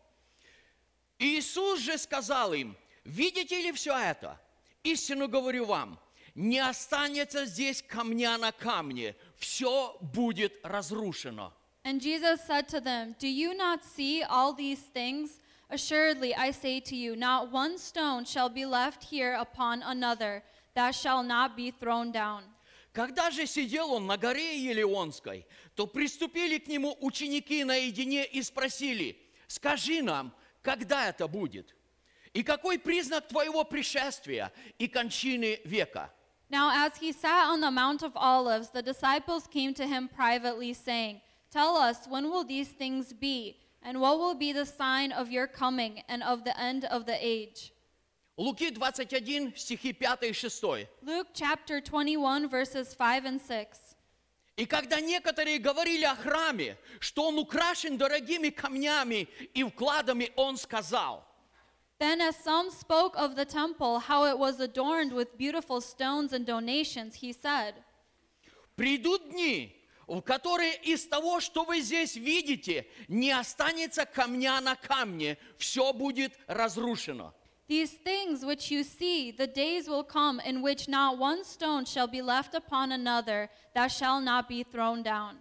Иисус же сказал им, видите ли все это? Истину говорю вам, не останется здесь камня на камне, все будет разрушено. And Jesus said to them, Do you not see all these things? Assuredly, I say to you, not one stone shall be left here upon another that shall not be thrown down. Когда же сидел он на горе Елеонской, то приступили к нему ученики наедине и спросили, скажи нам, когда это будет? И какой признак твоего пришествия и кончины века? Now, as he sat on the Mount of Olives, the disciples came to him privately, saying, Tell us, when will these things be? And what will be the sign of your coming and of the end of the age? Луки 21, стихи 5 и 6. Luke chapter 21, verses 5 and 6. И когда некоторые говорили о храме, что он украшен дорогими камнями и вкладами, он сказал, Then, as some spoke of the temple, how it was adorned with beautiful stones and donations, he said, придут дни, в которые из того, что вы здесь видите, не останется камня на камне, все будет разрушено. These things which you see, the days will come in which not one stone shall be left upon another that shall not be thrown down.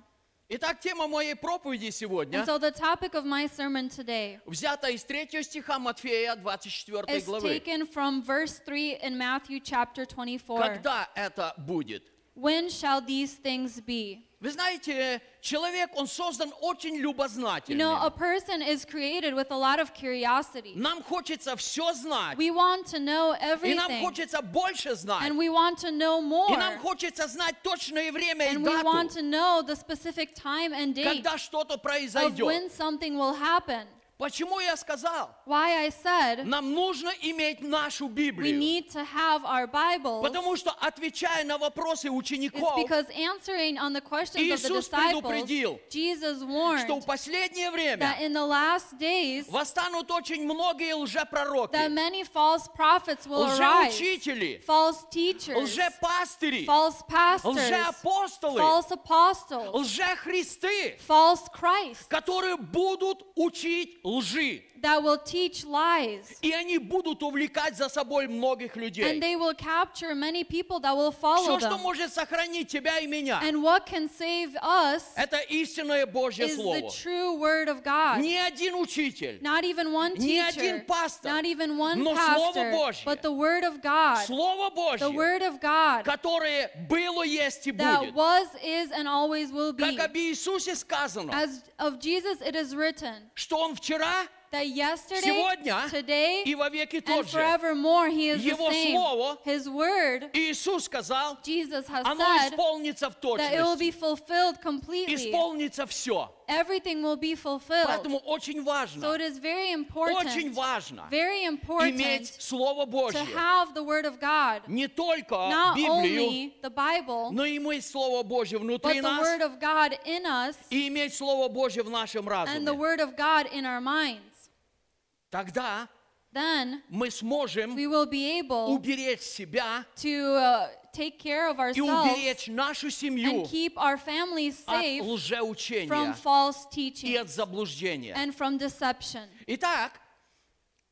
Итак, тема моей проповеди сегодня And so, the topic of my sermon today взята из 3 стиха Матфея 24 is главы. taken from verse 3 in Matthew chapter 24. Когда это будет? When shall these things be? Вы знаете, человек, он создан очень You любознательным. know, a person is created with a lot of curiosity. Нам хочется все знать. We want to know И нам everything, хочется больше знать. and we want to know more, И нам хочется знать точное время и and we want дату, to know the specific time and date когда что-то of произойдет. when something will happen. Почему я сказал? Why I said Нам нужно иметь нашу we Библию. need to have our Bibles Потому что, отвечая на вопросы is учеников, because answering on the questions of the Иисус disciples, предупредил, Jesus что в warned последнее время that in the last days восстанут очень многие лжепророки, that many false prophets will arise, лжеучители, false teachers, лжепастыри, false pastors, лжеапостолы, false apostles, лжехристы, false Christ которые будут учить лжи. That will teach lies. И они будут увлекать за собой многих людей. And they will capture many people that will follow Все, что them. может сохранить тебя и меня, And what can save us это истинное Божье is the Слово. true word of God. Ни один учитель, Not even one Ни teacher, один пастор, not even one но Слово pastor, Божье. but the word of God, Слово the Божье, word of God которое было, есть и that будет. was, is, and always will be. Как об Иисусе сказано, As of Jesus, it is written что Он вчера that yesterday, Сегодня today, и во веки and тот же. forevermore He is the Его same. Слово, His word, Иисус сказал, Jesus has оно said исполнится в that it will be точности. fulfilled completely. Исполнится все. Everything will be fulfilled. Поэтому очень So важно, it is very очень important, важно very important иметь Слово to Божье. have the word of God. Не только Not Библию, only the Bible, но и иметь Слово Божье but внутри the нас word of God in us и иметь Слово Божье в нашем and the разуме. word of God in our minds. Тогда Then мы сможем we will be able уберечь себя to uh, take care of и ourselves уберечь нашу семью and keep our families от safe from лжеучения false и teaching от заблуждения. and from deception. Итак,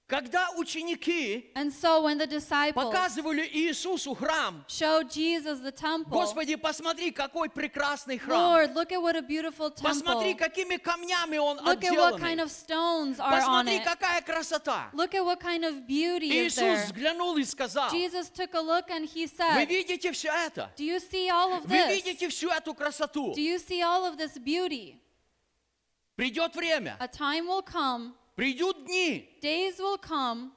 когда ученики And so when the disciples показывали Иисусу храм, showed Jesus the temple, Господи, посмотри, какой прекрасный храм. Lord, look at what a beautiful Посмотри, temple. какими камнями он Look at what kind of stones are on Посмотри, it. какая красота. Look at what kind of beauty is Иисус there. взглянул и сказал, Jesus took a look and he вы said, видите все это? Do you see all of Вы this? видите всю эту красоту? Do you see all of this beauty? Придет время, A time will come, придут дни, days will come,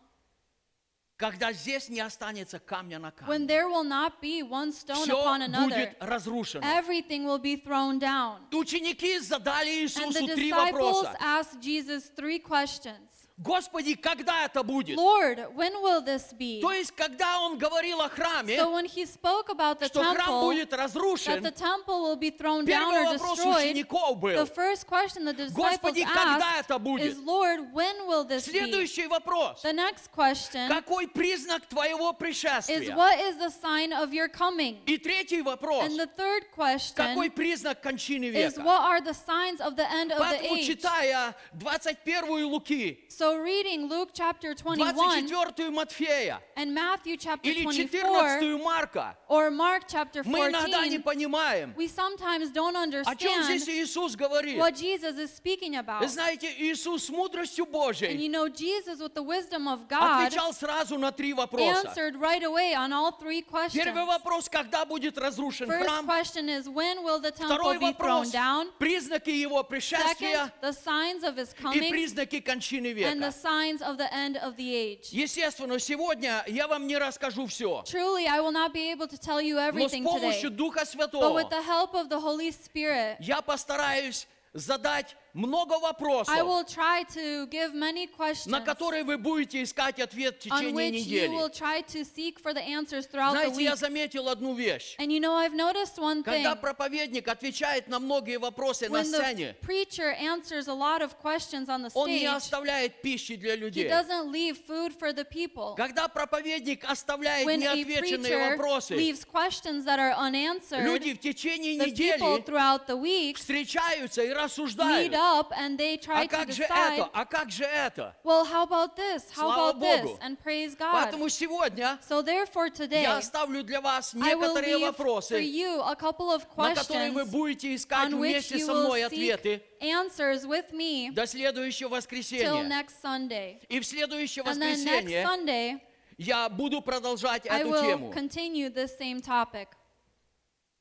когда здесь не останется камня на when камне. there will not be one stone Все upon another. будет разрушено. Everything will be thrown down. Ученики задали And Иисусу the три disciples вопроса. asked Jesus three questions. Господи, когда это будет? Lord, when will this be? То есть, когда он говорил о храме, So when he spoke about the что храм temple, будет that разрушен, the temple will be thrown down первый or вопрос destroyed, учеников был, the first question the disciples Господи, когда asked это будет? is, Lord, when will this be? следующий вопрос. The next question Какой признак твоего is, пришествия? what is the sign of your coming? И третий вопрос. And the third question Какой признак кончины is, века? what are the signs of the end of the Поэтому, age? читая 21 Луки, So reading Luke chapter 21 24 Матфея and Matthew chapter или 24 14 Марка, or Mark chapter мы иногда не 14, понимаем, we sometimes don't о чем здесь understand Иисус говорит. what Jesus is speaking Вы about. знаете, Иисус с мудростью And Божьей you know, Jesus, with the wisdom of God, отвечал сразу на три вопроса. answered right away on all three questions. Первый вопрос, когда будет разрушен First храм? question is, when will the temple Второй be thrown вопрос, down? признаки его Second, пришествия the signs of his и coming признаки кончины and the века. signs of the end of the age. Естественно, сегодня я вам не расскажу все, Truly, I will not be able to tell you но с everything помощью today. Духа But Святого with the help of the Holy Spirit, я постараюсь задать много I вопросов, will try to give many questions на которые вы будете искать ответ в on течение which you will недели. try to seek for the answers throughout the Знаете, я заметил одну вещь. And you know, I've noticed one thing. Когда проповедник отвечает на многие вопросы на When the сцене, preacher answers a lot of questions on the он не stage, оставляет пищи для he людей. doesn't leave food for the people. Когда проповедник оставляет When a неотвеченные preacher вопросы, leaves questions that are unanswered, люди в течение the people недели throughout the week встречаются и meet рассуждают. Up and they try А to как же decide, это? А как же это? well, how about this? How Слава about this? Богу. And praise God. Поэтому сегодня So therefore today, я оставлю для вас I will некоторые leave for вопросы, you a couple of на которые вы questions будете искать on which вместе you со will мной seek ответы answers with me до следующего till воскресенья. next Sunday. И в следующее And then next воскресенье Sunday, я буду продолжать I эту will тему. continue this same topic.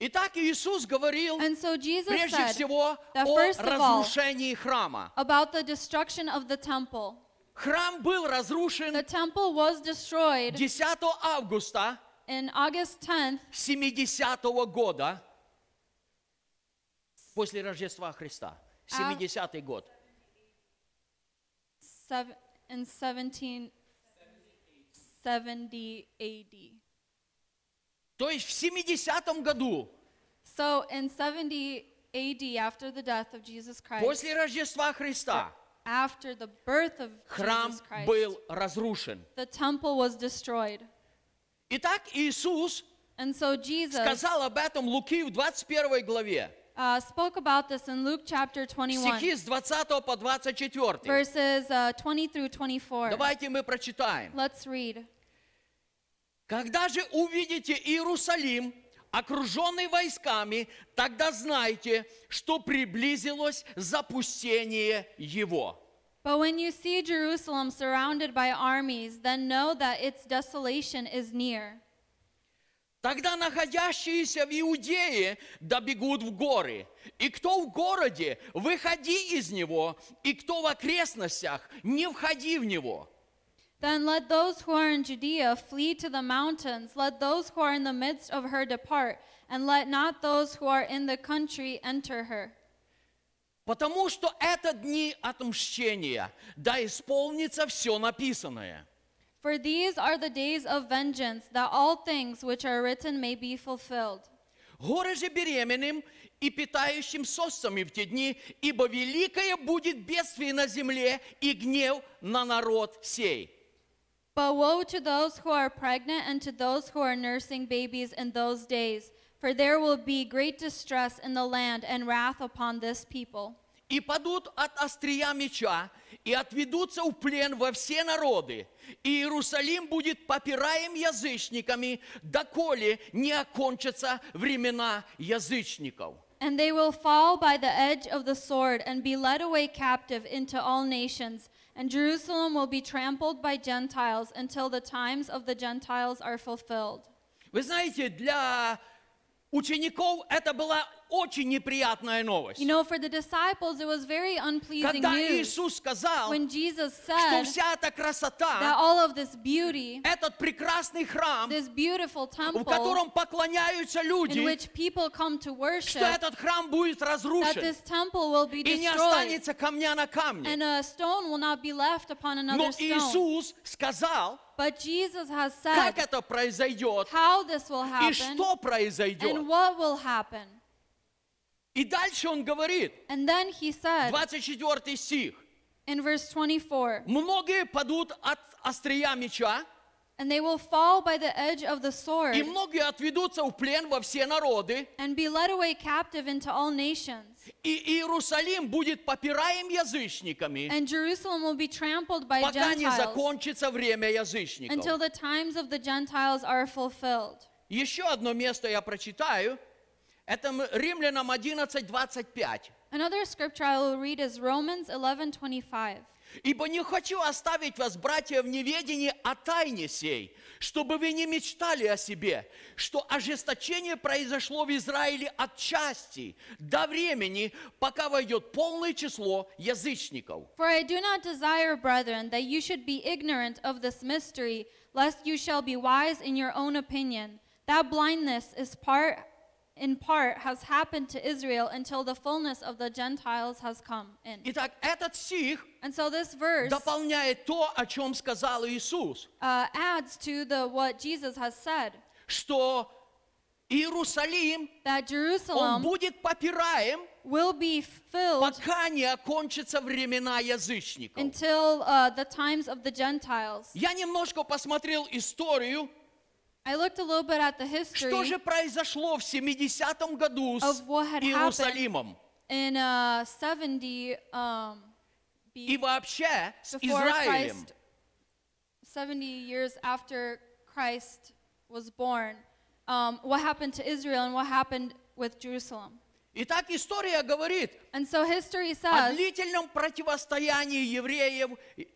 Итак, Иисус говорил And so Jesus прежде said всего о of all, разрушении храма. about the destruction of the temple. Храм был разрушен The temple was destroyed 10 августа in August 10th, 70 года после Рождества Христа. А- 70 год. in 1770 AD. То есть в 70 году So in 70 AD, after the death of Jesus Christ, после Рождества Христа after the birth of храм Jesus Christ, был разрушен. the temple was destroyed. Итак, Иисус And so Jesus сказал об этом Луки в 21 главе, uh, spoke about this in Luke chapter 21, стихи с 20 по 24. verses uh, 20 through 24. Давайте мы прочитаем. Let's read. Когда же увидите Иерусалим, окруженный войсками, тогда знайте, что приблизилось запустение его. But when you see Jerusalem surrounded by armies, then know that its desolation is near. Тогда находящиеся в Иудее добегут в горы. И кто в городе, выходи из него, и кто в окрестностях, не входи в него. Then let those who are in Judea flee to the mountains. Let those who are in the midst of her depart, and let not those who are in the country enter her. Потому что это дни отмщения, да исполнится все написанное. For these are the days of vengeance, that all things which are written may be fulfilled. Горе же беременным и питающим сосцами в те дни, ибо великое будет бедствие на земле и гнев на народ сей. But woe to those who are pregnant and to those who are nursing babies in those days, for there will be great distress in the land and wrath upon this people. И падут от острия меча, и отведутся в плен во все народы. И Иерусалим будет попираем язычниками, доколе не окончатся времена язычников. And they will fall by the edge of the sword and be led away captive into all nations. And Jerusalem will be trampled by Gentiles until the times of the Gentiles are fulfilled. Вы знаете, для учеников это была очень неприятная новость. You know, for the disciples, it was very unpleasing Когда news Иисус сказал, when Jesus что said вся эта that красота, all of this beauty, этот прекрасный храм, this beautiful в temple котором поклоняются in люди, which people come to что worship, этот храм будет that разрушен this temple will be и не destroyed останется камня на камне. and a stone will not be left upon Но another stone. Иисус сказал, But Jesus has как said это произойдет how this will и happen что произойдет. and what will happen. И дальше он говорит, And then he said 24 стих, in verse 24, многие падут от острия меча, and they will fall by the edge of the sword и многие отведутся в плен во все народы, and be led away captive into all nations. и Иерусалим будет попираем язычниками, And Jerusalem will be trampled by пока не Gentiles закончится время until язычников. the times of the Gentiles are fulfilled. Еще одно место я прочитаю. Это Римлянам 11, 25. Another scripture I will read is Romans 11:25. «Ибо не хочу оставить вас, братья, в неведении о тайне сей, чтобы вы не мечтали о себе, что ожесточение произошло в Израиле от части до времени, пока войдет полное число язычников». For I do not desire, brethren, that you should be ignorant of this mystery, lest you shall be wise in your own opinion. That blindness is part in part has happened to Israel until the fullness of the Gentiles has come in. Итак, этот стих And so this verse дополняет то, о чем сказал Иисус, uh, adds to the what Jesus has said что Иерусалим, that он Jerusalem будет попираем, will be filled пока не окончатся времена язычников. until uh, the times of the Gentiles. Я немножко посмотрел историю, I looked a little bit at the что history же произошло в 70-м году с of what had Иерусалимом in uh, 70 um, и B- вообще с before Израилем. Christ, 70 years after Christ was born, um, what happened to Israel and what happened with Jerusalem. Итак, история говорит And so history о says длительном противостоянии евреев Рим-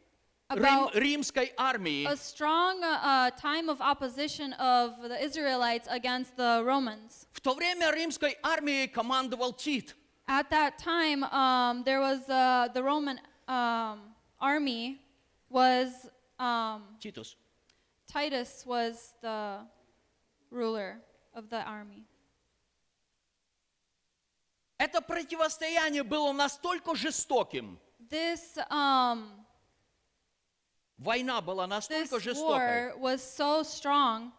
about римской армии. a strong uh, uh, time of opposition of the Israelites against the Romans. В то время римской армией командовал Тит. At that time, um, there was uh, the Roman um, army was um, Титус. Titus was the ruler of the army. Это противостояние было настолько жестоким, This um, война была this настолько жестокой, war was so strong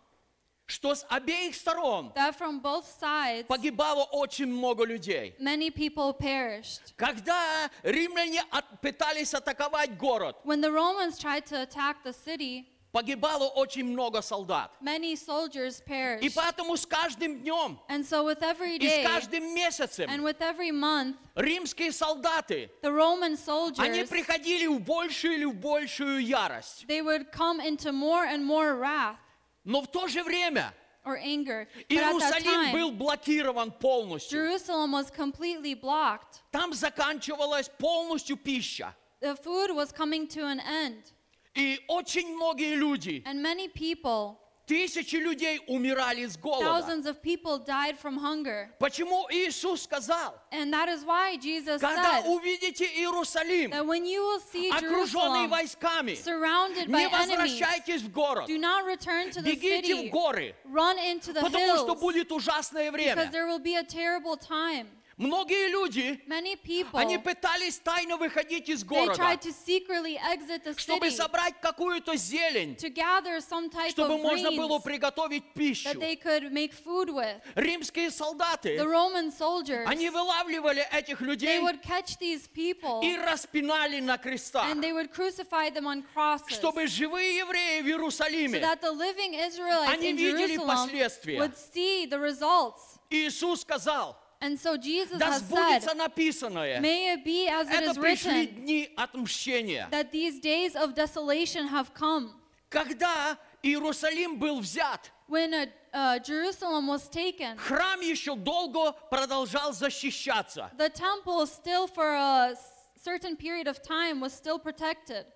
что с обеих сторон that from both sides погибало очень много людей. many people perished. Когда римляне от- пытались атаковать город, When the Romans tried to attack the city, погибало очень много солдат. many soldiers И perished. поэтому с каждым днем And so with every и с day каждым and месяцем with every month, римские солдаты, the Roman они soldiers приходили в большую или в большую ярость. they would come into more and more wrath Но в то же время or anger. Иерусалим был блокирован полностью. Jerusalem was completely blocked. Там заканчивалась полностью пища. The food was coming to an end, И очень многие люди, and many people, тысячи людей умирали с голода. thousands of people died from hunger. Почему Иисус сказал, And that is why Jesus когда said увидите Иерусалим, that when you will see окруженный Jerusalem войсками, surrounded by не enemies, возвращайтесь в город, do not return to the бегите в city, горы, run into the потому что hills, будет ужасное because время. there will be a terrible time. Многие люди, Many people, они пытались тайно выходить из they города, tried to secretly exit the чтобы city собрать какую-то зелень, to gather some type чтобы of можно было приготовить пищу. that they could make food with. Римские солдаты, The Roman soldiers, они вылавливали этих they людей would catch these people и распинали на крестах, and they would crucify them on crosses so чтобы живые евреи в Иерусалиме, that the living Israelites Они in видели Jerusalem последствия. would see the results. Иисус сказал, And so Jesus да has сбудется said, написанное, May it be as it это is пришли written, дни отмщения. that these days of desolation have come. Когда Иерусалим был взят, When uh, uh, Jerusalem was taken, храм еще долго продолжал защищаться. the temple still for a certain period of time was still protected.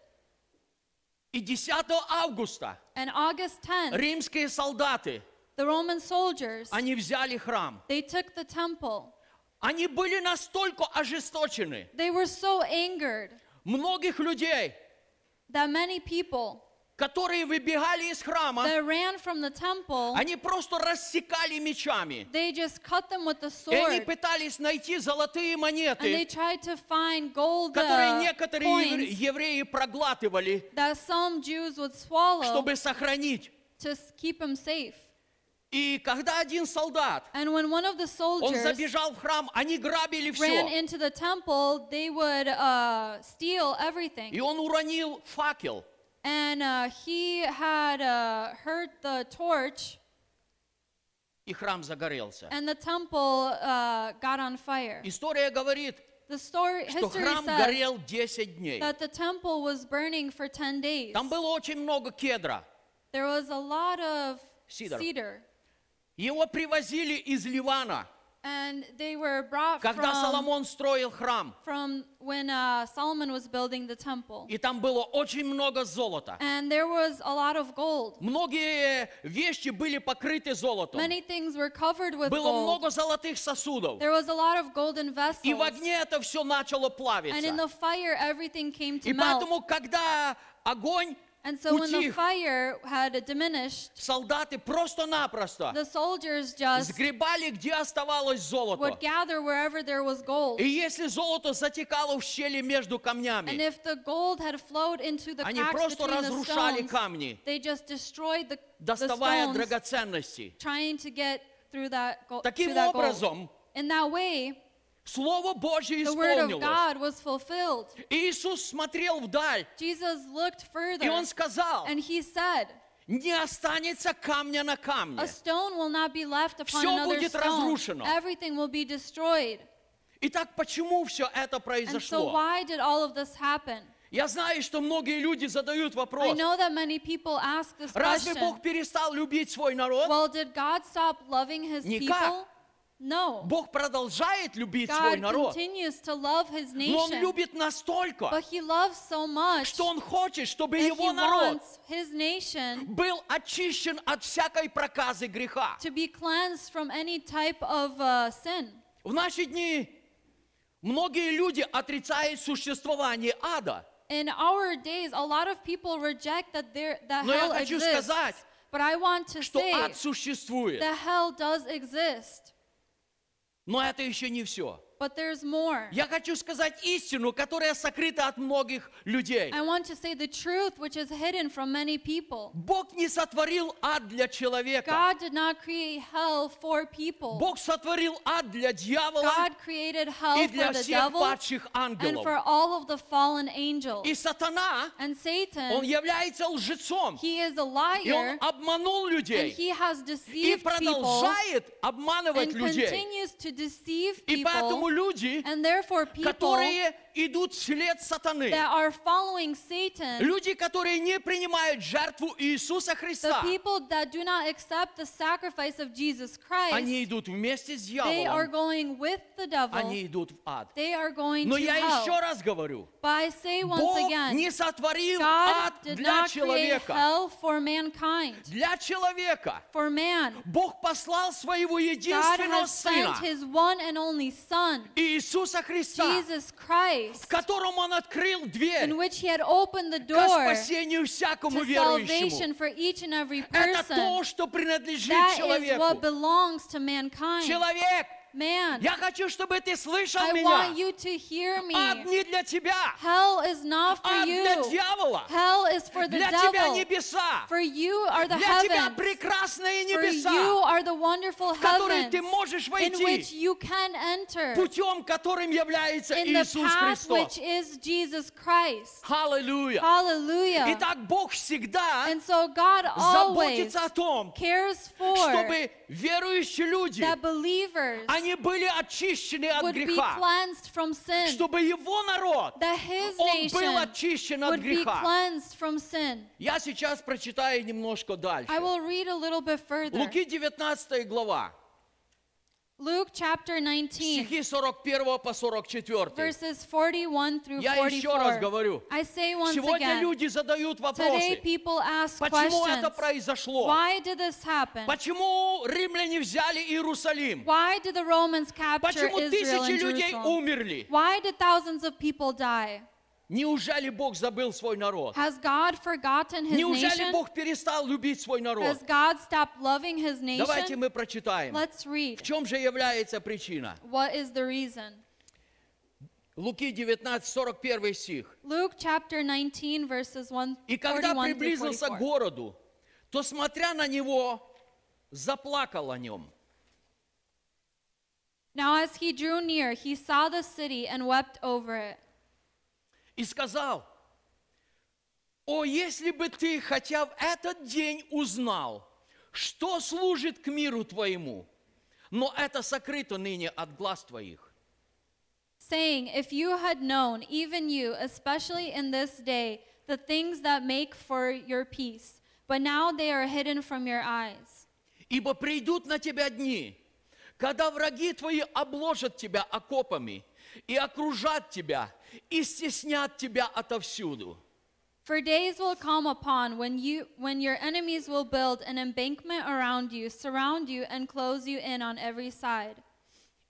И 10 августа And August 10th, римские солдаты, the Roman soldiers, они взяли храм. they took the temple. Они были настолько ожесточены. They were so angered Многих людей, that many people которые выбегали из храма, that ran from the temple, они просто рассекали мечами. they just cut them with the И они sword. пытались найти золотые And they монеты, tried to find gold которые uh, некоторые евре- coins евреи проглатывали, that some Jews would swallow чтобы сохранить. И когда один солдат, And when one of the он soldiers забежал в храм, они грабили ran все. into the temple, they would uh, steal everything. И он уронил факел. And uh, he had uh, hurt the torch, И храм загорелся. and the temple uh, got on fire. История говорит, The story, что history храм says горел 10 дней. that the temple was burning for 10 days. Там было очень много кедра. There was a lot of Cedar. cedar, Его привозили из Ливана, and they were brought когда from, Соломон строил храм. from when uh, Solomon was building the temple. И там было очень много золота. And there was a lot of gold. Многие вещи были покрыты золотом. Many things were covered with Было gold. много золотых сосудов. There was a lot of golden vessels. И в огне это все начало And in the плавиться. fire, everything came to И melt. поэтому, когда огонь And so when the утих, fire had diminished, солдаты просто-напросто the soldiers just сгребали, где оставалось золото. would gather wherever there was gold. И если золото затекало в щели между And камнями, if the gold had flowed into the они cracks просто between the разрушали stones, камни, they just destroyed the, the доставая stones, драгоценности. trying to get through that, go- to Таким that gold. образом, In that way, Слово Божье the word of исполнилось. God was fulfilled. И Иисус смотрел вдаль, Jesus looked further и Он сказал, and he said, не останется камня на камне. A stone will not be left upon Всё another будет stone. разрушено. Everything will be destroyed. Итак, почему все это And so произошло? why did all of this happen? Я знаю, что многие люди задают I вопрос, know that many people ask this разве question. Бог перестал любить свой народ? Well, did God stop loving his Никак. people? No. Бог продолжает любить свой God народ, continues to love his но Он nation. любит настолько, But he loves so much что Он хочет, чтобы that he Его народ wants his nation был очищен от всякой проказы греха. to be cleansed from any type of uh, sin. В наши дни многие люди отрицают существование ада. In our days, a lot of people reject that there that Но я hell хочу exists. сказать, But I want to что say ад существует. that hell does exist. Но это еще не все. But there's more. Я хочу сказать истину, которая сокрыта от многих людей. I want to say the truth which is hidden from many people. Бог не сотворил ад для человека. God did not create hell for people. Бог сотворил ад для дьявола God created hell и for для the всех devil падших and for ангелов. all of the fallen angels. И сатана, And он Satan, является лжецом. he is a И он liar обманул and людей. he has И deceived people продолжает обманывать and людей. continues to deceive И поэтому people. люди, And therefore, people которые идут вслед сатаны, that are following Satan, люди, которые не принимают жертву Иисуса the Христа, people that do not accept the sacrifice of Jesus они Christ, идут вместе с they are дьяволом, going with the devil. они идут в ад. They are going Но to я еще hell. раз говорю, But I say once Бог again, не сотворил God ад did для not человека. hell for mankind, Для человека. for man. Бог послал своего God единственного sent Сына, his one and only Son, Иисуса Христа, Jesus Christ, в котором Он открыл in дверь which he had opened the к спасению всякому to верующему. salvation for each and every Это то, что принадлежит That is человеку. what belongs to mankind. Человек, Man, я хочу, чтобы ты слышал I меня. want you to hear me. Ад не для тебя. Hell is not for Ад для you. дьявола. Hell is for the Для тебя devil. небеса. For you are the Для тебя heavens. прекрасные For you небеса, are the wonderful в которые heavens ты можешь in войти which you can enter путем, которым является in the Иисус path which Христос. is Jesus Christ. Аллилуйя. Hallelujah. Итак, Бог всегда And so God always заботится о том, cares for чтобы верующие люди, that believers они были очищены от would be греха, cleansed from sin, чтобы его народ, that his он был nation очищен от would be греха. cleansed from sin. Я сейчас прочитаю немножко дальше. I will read a little bit further. Луки 19 глава. Luke chapter 19, стихи 41 по 44. verses 41 through Я еще раз 44. говорю. I say once Сегодня again, люди задают today вопросы. people ask Почему это questions. произошло? Why did this happen? Почему римляне взяли Иерусалим? Why did the Romans capture Почему Israel тысячи and людей Jerusalem? умерли? Why did thousands of people die? Неужели Бог забыл свой народ? Has God forgotten his Неужели nation? Бог перестал любить свой народ? Has God stopped loving his Давайте nation? мы прочитаем. Let's В read. чем же является причина? What is the reason? Луки 19, 41 стих. Luke chapter 19, verses 1, И когда 41 through приблизился к 44. городу, то, смотря на него, заплакал о нем. Now, as he drew near, he saw the city and wept over it. И сказал, «О, если бы ты хотя в этот день узнал, что служит к миру твоему, но это сокрыто ныне от глаз твоих». saying, If you had known, even you, especially in this day, the things that make for your peace, but now they are hidden from your eyes. Ибо придут на тебя дни, когда враги твои обложат тебя окопами и окружат тебя, и стеснят тебя отовсюду. For days will come upon when you when your enemies will build an embankment around you, surround you, and close you in on every side.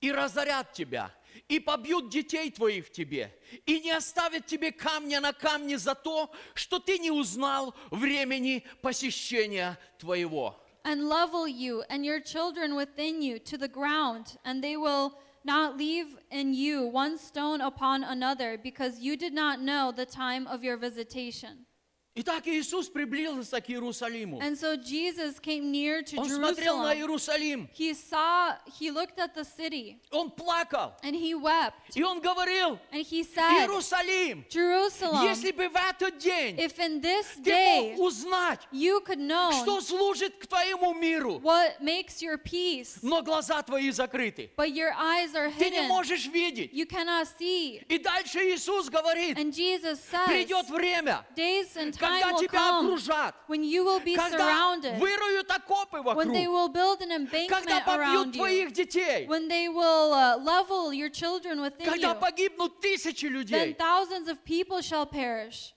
и разорят тебя, и побьют детей твоих в тебе, и не оставят тебе камня на камне за то, что ты не узнал времени посещения твоего. and level you and your children within you to the ground, and they will not leave in you one stone upon another, because you did not know the time of your visitation. Итак, Иисус приблизился к Иерусалиму. And so Jesus came near to Он смотрел на Jerusalem. Иерусалим, He saw, he looked at the city, он плакал, and he wept, и он говорил, and he said, Иерусалим, Jerusalem, если бы в этот день if in this ты day мог узнать, you could know что служит к твоему миру, what makes your peace, но глаза твои закрыты. but your eyes are Ты не hidden, можешь видеть. you cannot see. И дальше Иисус говорит, And Jesus says, придет время, days and когда will тебя come окружат, when you will be когда surrounded, выруют окопы when they вокруг, will build an когда embankment побьют around you, твоих детей, when they will uh, level your children within когда you, погибнут тысячи then людей. thousands of people shall perish.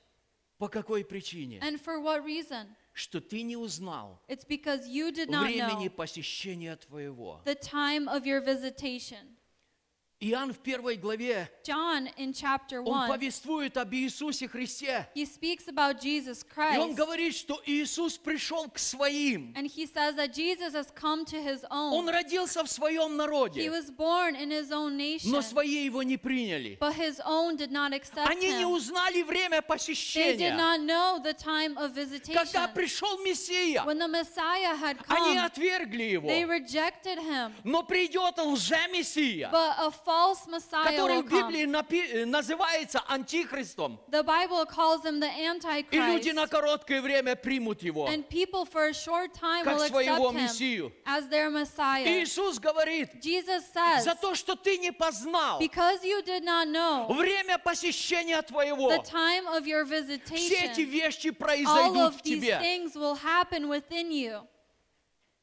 По какой причине? And for what reason? Что ты не узнал It's because you did not времени know посещения твоего. the time of your visitation. Иоанн в первой главе, John in chapter он 1, повествует об Иисусе Христе. he speaks about Jesus И он Christ. говорит, что Иисус пришел к своим. And he says that Jesus has come to his Он own. родился в своем He народе, was born in his own nation, но свои его не приняли. but his own did not accept Они не him. узнали время They did посещения. not know the time of Когда visitation. пришел Мессия, When the Messiah had они come, отвергли его. they rejected him. Но придет лже-мессия, But a false Messiah который will в Библии напи- э, называется антихристом. The Bible calls him the И люди Antichrist. на короткое время примут его. And people for a short time Как will своего accept him Мессию. as their Messiah. Иисус говорит, Jesus says, за то, что ты не познал because you did not know время посещения твоего, the time of your все эти visitation, вещи all произойдут of в these тебе. things will happen within you.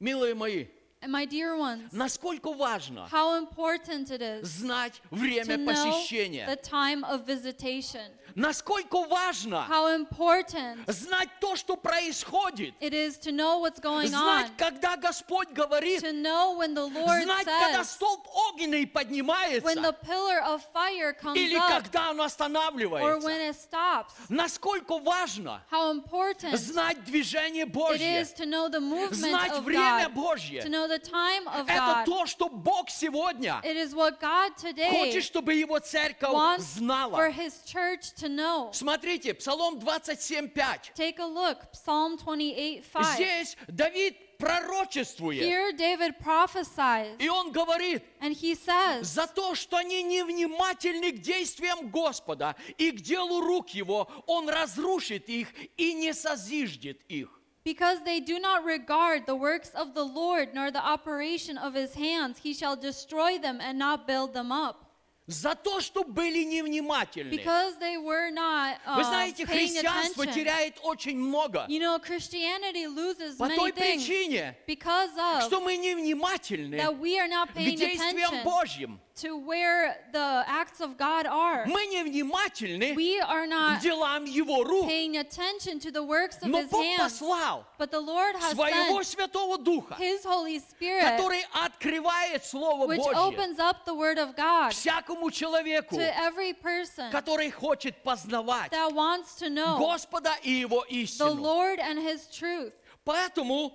Милые мои, my dear ones, насколько важно how important it is знать to время know the посещения. time of visitation. Насколько важно How important знать то, что происходит. it is to know what's going Знать, on. когда Господь говорит. To know when the Lord Знать, когда says, столб огненный when the поднимается. pillar of fire comes Или up, когда он or останавливается. when it stops. Насколько важно How important знать движение it Божье. is to know the movement Знать of время God, Божье. to know the time of Это God. то, что Бог сегодня It is what God today хочет, чтобы Его церковь wants for знала. His church to know. Смотрите, Псалом 27.5. Take a look, Psalm 28 5. Здесь Давид пророчествует. Here David prophesies, И он говорит, and he says, за то, что они невнимательны к действиям Господа и к делу рук Его, Он разрушит их и не созиждет их. Because they do not regard the works of the Lord nor the operation of his hands, he shall destroy them and not build them up. За то, что были невнимательны. because they were not Вы uh, знаете, paying христианство attention. теряет очень много. You know, Christianity loses По many той things причине, because of что мы невнимательны that we are not к paying действиям attention Божьим. to where the acts of God are. Мы невнимательны We are к not делам Его рук. paying attention to the works of Но His Бог hands. послал But the Lord has своего sent Святого Духа, His Holy Spirit, который открывает Слово which Божье opens up the Word of God всякому человеку, to every person который хочет познавать that wants to know Господа и Его the истину. Lord and His truth. Поэтому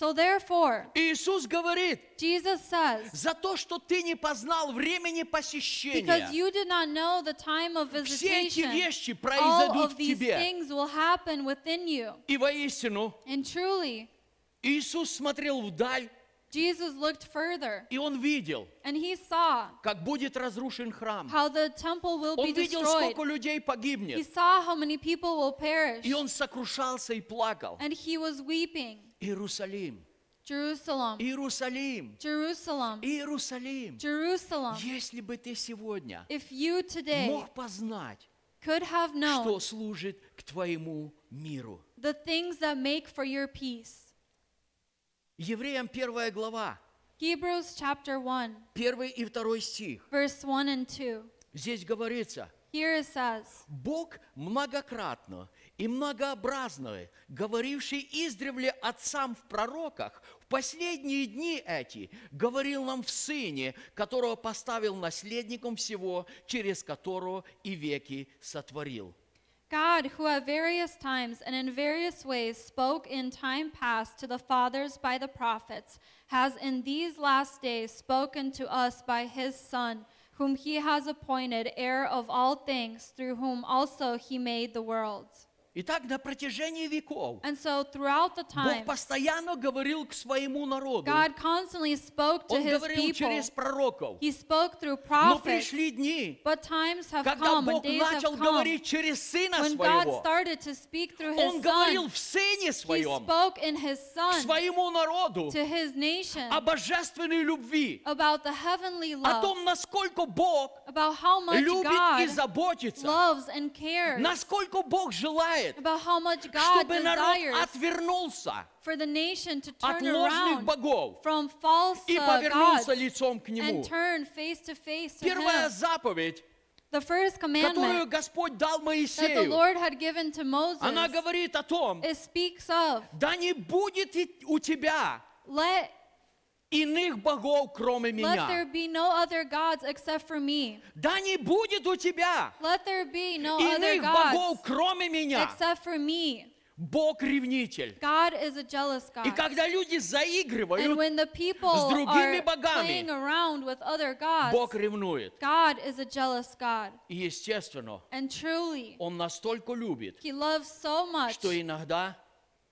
So therefore, Иисус говорит, Jesus says, за то, что ты не познал времени посещения, because you did not know the time of все эти visitation, вещи all произойдут of в these тебе. things will happen within you. И воистину, And truly, Иисус смотрел вдаль, Jesus looked further и Он видел, and he saw как будет разрушен храм. how the temple will be Он видел, destroyed. сколько людей He погибнет. saw how many people will perish. И он сокрушался и плакал. And he was weeping. Иерусалим, Jerusalem, Иерусалим, Jerusalem, Иерусалим. Jerusalem. Если бы ты сегодня If you today мог познать, could have что known служит к твоему миру. the things that make for your peace. Евреям первая глава, Hebrews chapter 1, первый и второй стих. verse 1 and 2. Здесь говорится, Here it says, Бог многократно и многообразно, говоривший издревле отцам в пророках, в последние дни эти говорил нам в Сыне, которого поставил наследником всего, через которого и веки сотворил. God, who at various times and in various ways spoke in time past to the fathers by the prophets, has in these last days spoken to us by his Son, whom he has appointed heir of all things, through whom also he made the worlds. Итак, на протяжении веков And so throughout the Бог time, постоянно говорил к своему народу. God constantly spoke to Он his говорил people. через пророков. He spoke through Но prophets. пришли дни, But times have когда come Бог days have начал come говорить через Сына when God Своего. started to speak through Он his говорил Son. в Сыне He Своем spoke in his к Son своему народу to his nation о божественной любви, about the heavenly о love, том, насколько Бог about how much любит и God заботится, loves and cares, насколько Бог желает, about how much God чтобы народ desires отвернулся for the nation to от turn ложных around богов from false и uh, повернулся gods лицом к Нему. and turn face to face to Первая Him. заповедь, The first которую commandment Господь дал that the Моисею, Lord had given to Moses, она говорит о том, it speaks of да не будет и у тебя let иных богов, кроме let there меня. be no other gods except for me. Да не будет у тебя Let there be no other иных богов, gods кроме меня. except for me. Бог ревнитель. God is a jealous И God. когда люди And заигрывают, when the people с другими are богами, playing around with other gods, Бог ревнует. God is a jealous God. И естественно, And truly, Он настолько любит, He loves so much что иногда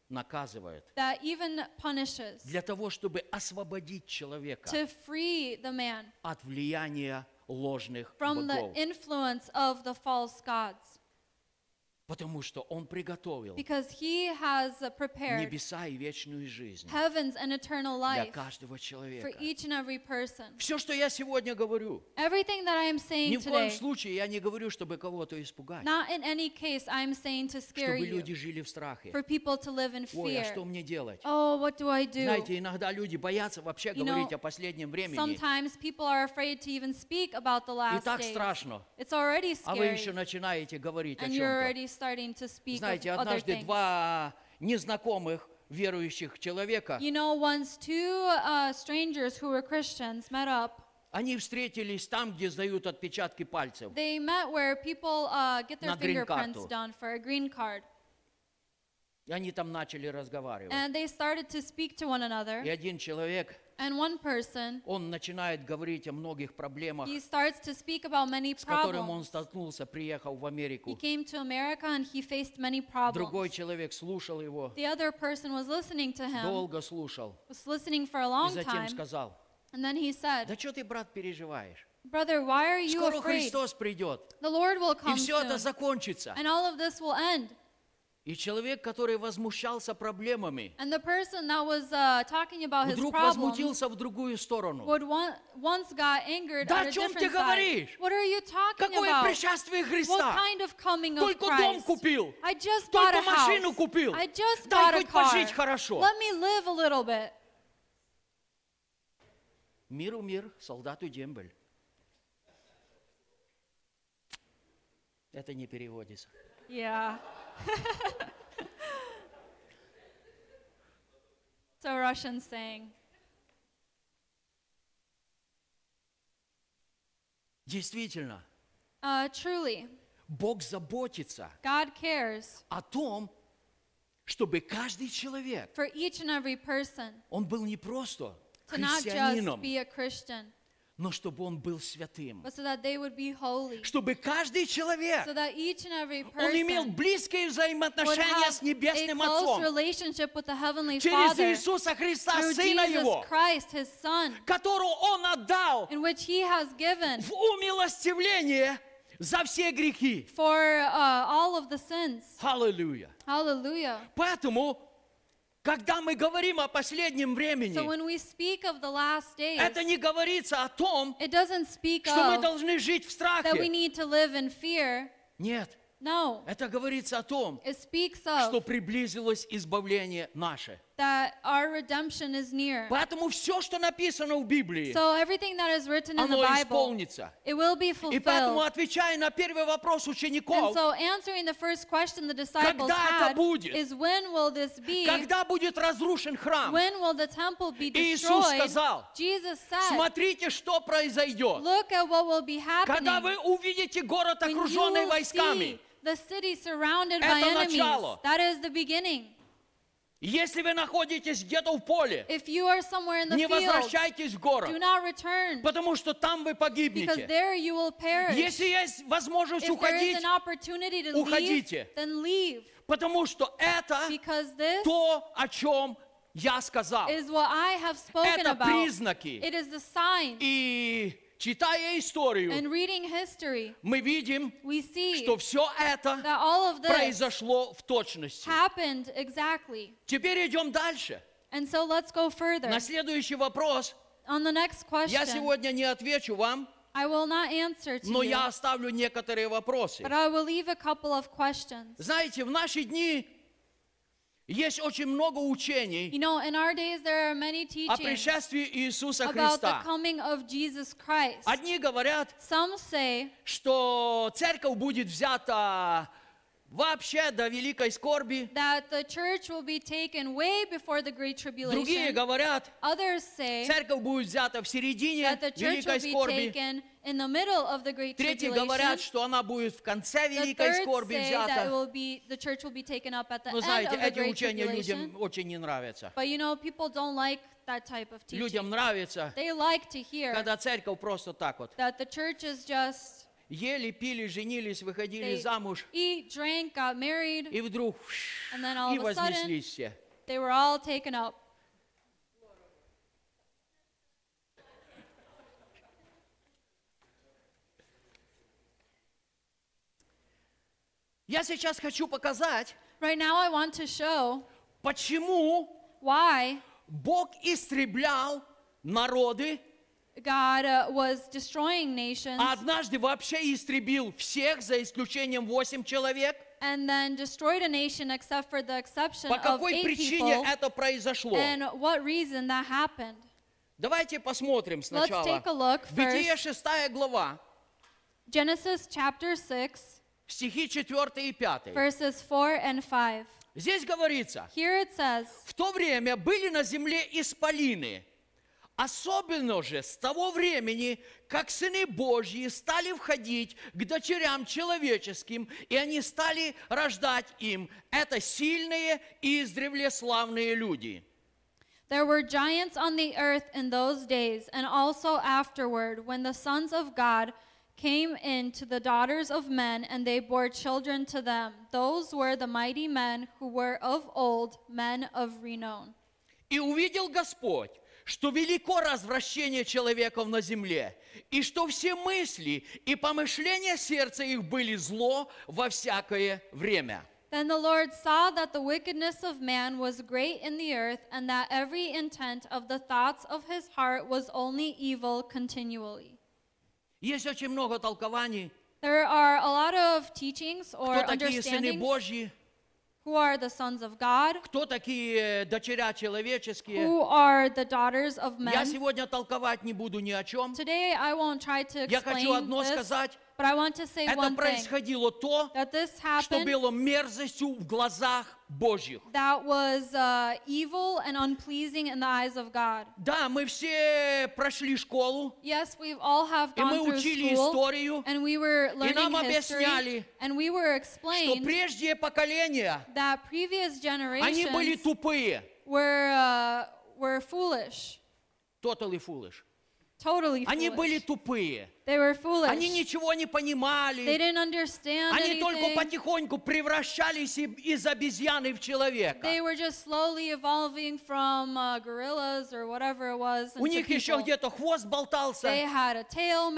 наказывает that even punishes для того, чтобы освободить человека to free the man от влияния ложных from the богов. influence of the false gods. Потому что Он приготовил Because He has uh, prepared небеса и вечную жизнь heavens and eternal для каждого for человека. each and every person. Все, что я сегодня говорю, Everything that I am ни в коем today, случае я не говорю, чтобы кого-то испугать, not in any case I am saying to scare чтобы you, люди жили в страхе. for people to live in Ой, а что мне делать? Oh, what do I do? Знаете, иногда люди боятся вообще You говорить know, о последнем времени. Sometimes people are afraid to even speak about the И так страшно. It's already А вы еще начинаете говорить о and чем-то. Starting to speak Знаете, of other однажды things. два незнакомых верующих человека, You know, once two uh, strangers who were Christians met up. они встретились там, где сдают отпечатки пальцев. They met where people uh, get their На грин-карту. fingerprints done for a green card. И они там начали разговаривать. And they started to speak to one another. И один человек, And one person, он начинает говорить о многих проблемах, he starts to speak about many с которым он problems. столкнулся, приехав в He Америку. came to America and he faced many Другой problems. человек слушал его, The other person was listening to him, долго слушал, was listening for a и long затем time. сказал, And then he said, да что ты, брат, переживаешь? Brother, why are you Скоро afraid? Христос придет, The Lord will и come все это soon, закончится. and all of this will end. И человек, который возмущался проблемами, And the person that was uh, talking about his вдруг problems возмутился в другую сторону. would one, once got angered Да at о a чем ты different side. говоришь? What are you talking Какое about? пришествие What Христа? kind of coming of Только дом Christ? купил. I just bought Только a house. машину купил. I just Дай bought a хоть car. пожить хорошо. Let me live a little bit. Миру мир, солдату дембель. Это не переводится. Yeah. [LAUGHS] it's a Russian saying. Действительно, Uh, truly, Бог заботится God cares о том, чтобы каждый человек, for each and every person он был не просто to not just христианином, be a Christian, но чтобы он был святым. so. Чтобы каждый человек, So он имел близкие would взаимоотношения с Небесным Отцом. Через Иисуса Христа, Сына Jesus Его, Christ, His Son, которого Он отдал в умилостивление за все грехи. for uh, all of the sins. Аллилуйя. Hallelujah. Поэтому, когда мы говорим о последнем времени, So when we speak of the last days, это не говорится о том, it doesn't speak что мы of должны жить в that we страхе. need to live in fear. Нет, No, это говорится о том, it speaks что of приблизилось избавление наше. that our redemption is near. Поэтому все, что написано в Библии, So everything that is written in the оно Bible, исполнится. it will be И поэтому, fulfilled. отвечая на первый вопрос And учеников, so answering the first question the disciples Когда это had будет? is when will this be? когда будет разрушен храм, When will the temple be Иисус destroyed? сказал, Jesus said, смотрите, что произойдет. look at what will be Когда happening вы увидите город, when you окруженный will войсками, see the city surrounded by Это enemies. начало. That is the beginning. Если вы находитесь где-то в поле, If you are somewhere in the не field, возвращайтесь в город, do not return потому что там вы because погибнете. there you will perish. Если есть возможность If there is уходить, an opportunity to leave, уходите. then leave потому что это because this то, о чем я сказал. is what I have spoken Это about. признаки. It is the sign. И читая историю, And reading history, мы видим, we see что все это that all of this произошло в точности. happened exactly. Теперь идем дальше. And so let's go further. На следующий вопрос On the next я question, сегодня не отвечу вам, I will not answer to но you, я оставлю некоторые вопросы. but I will leave a couple of questions. Знаете, в наши дни есть очень много учений You know, in our days, there are many о пришествии Иисуса about the Христа. coming of Jesus Christ. Одни говорят, Some say что церковь будет взята вообще до великой скорби. that the church will be taken way before the Great Другие говорят, Others say церковь будет взята в середине that the church великой will be скорби. taken in the middle of the Great Третьи говорят, Tribulation. что она будет в конце великой скорби взята. Но знаете, эти учения людям очень не нравятся. But you know, people don't like that type of teaching. Людям нравится, They like to hear когда церковь просто так вот that the church is just ели, пили, женились, выходили they замуж, eat, drank, got married, и вдруг and then all и of a sudden вознеслись все. they were all taken up. Я сейчас хочу показать, Right now, I want to show почему why Бог истреблял народы, God uh, was destroying nations а однажды вообще истребил всех, за исключением восемь человек. and then destroyed a nation except for the exception По of какой eight причине people. это произошло? And what reason that happened? Давайте посмотрим Let's сначала. take a look Бытие first. 6 глава, Genesis chapter 6, стихи 4 и 5. verses 4 and 5. Здесь говорится, Here it says, в то время были на земле исполины, особенно же с того времени, как сыны Божьи стали входить к дочерям человеческим, и они стали рождать им. Это сильные и издревле славные люди. There were giants on the earth in those days, and also afterward, when the sons of God came in to the daughters of men, and they bore children to them. Those were the mighty men who were of old, men of renown. И увидел Господь, что велико развращение человеков на земле, и что все мысли и помышления сердца их были зло во всякое время. Then the Lord saw that the wickedness of man was great in the earth, and that every intent of the thoughts of his heart was only evil continually. Есть очень много толкований, There are a lot of teachings or кто такие сыны Божьи, who are the sons of God, кто такие дочеря человеческие. who are the daughters of Я men. сегодня толковать не буду ни о чем. Today I won't try to Я хочу explain одно this, сказать. but I want to say Это one thing. происходило то, That this что happened было мерзостью в глазах Божьих. that was uh, evil and unpleasing in the eyes of God. Да, мы все прошли школу, Yes, we've all have и мы gone through учили school, историю, and we were learning нам history, объясняли, and we were что explained прежние поколения, that previous они были generations тупые. were uh, were foolish, Totally foolish. totally Они были foolish. тупые. They were foolish. Они ничего не They понимали. didn't understand Они только anything. потихоньку превращались из обезьяны в человека. They were just slowly evolving from uh, gorillas or whatever it was У них еще где-то хвост They болтался, had a tail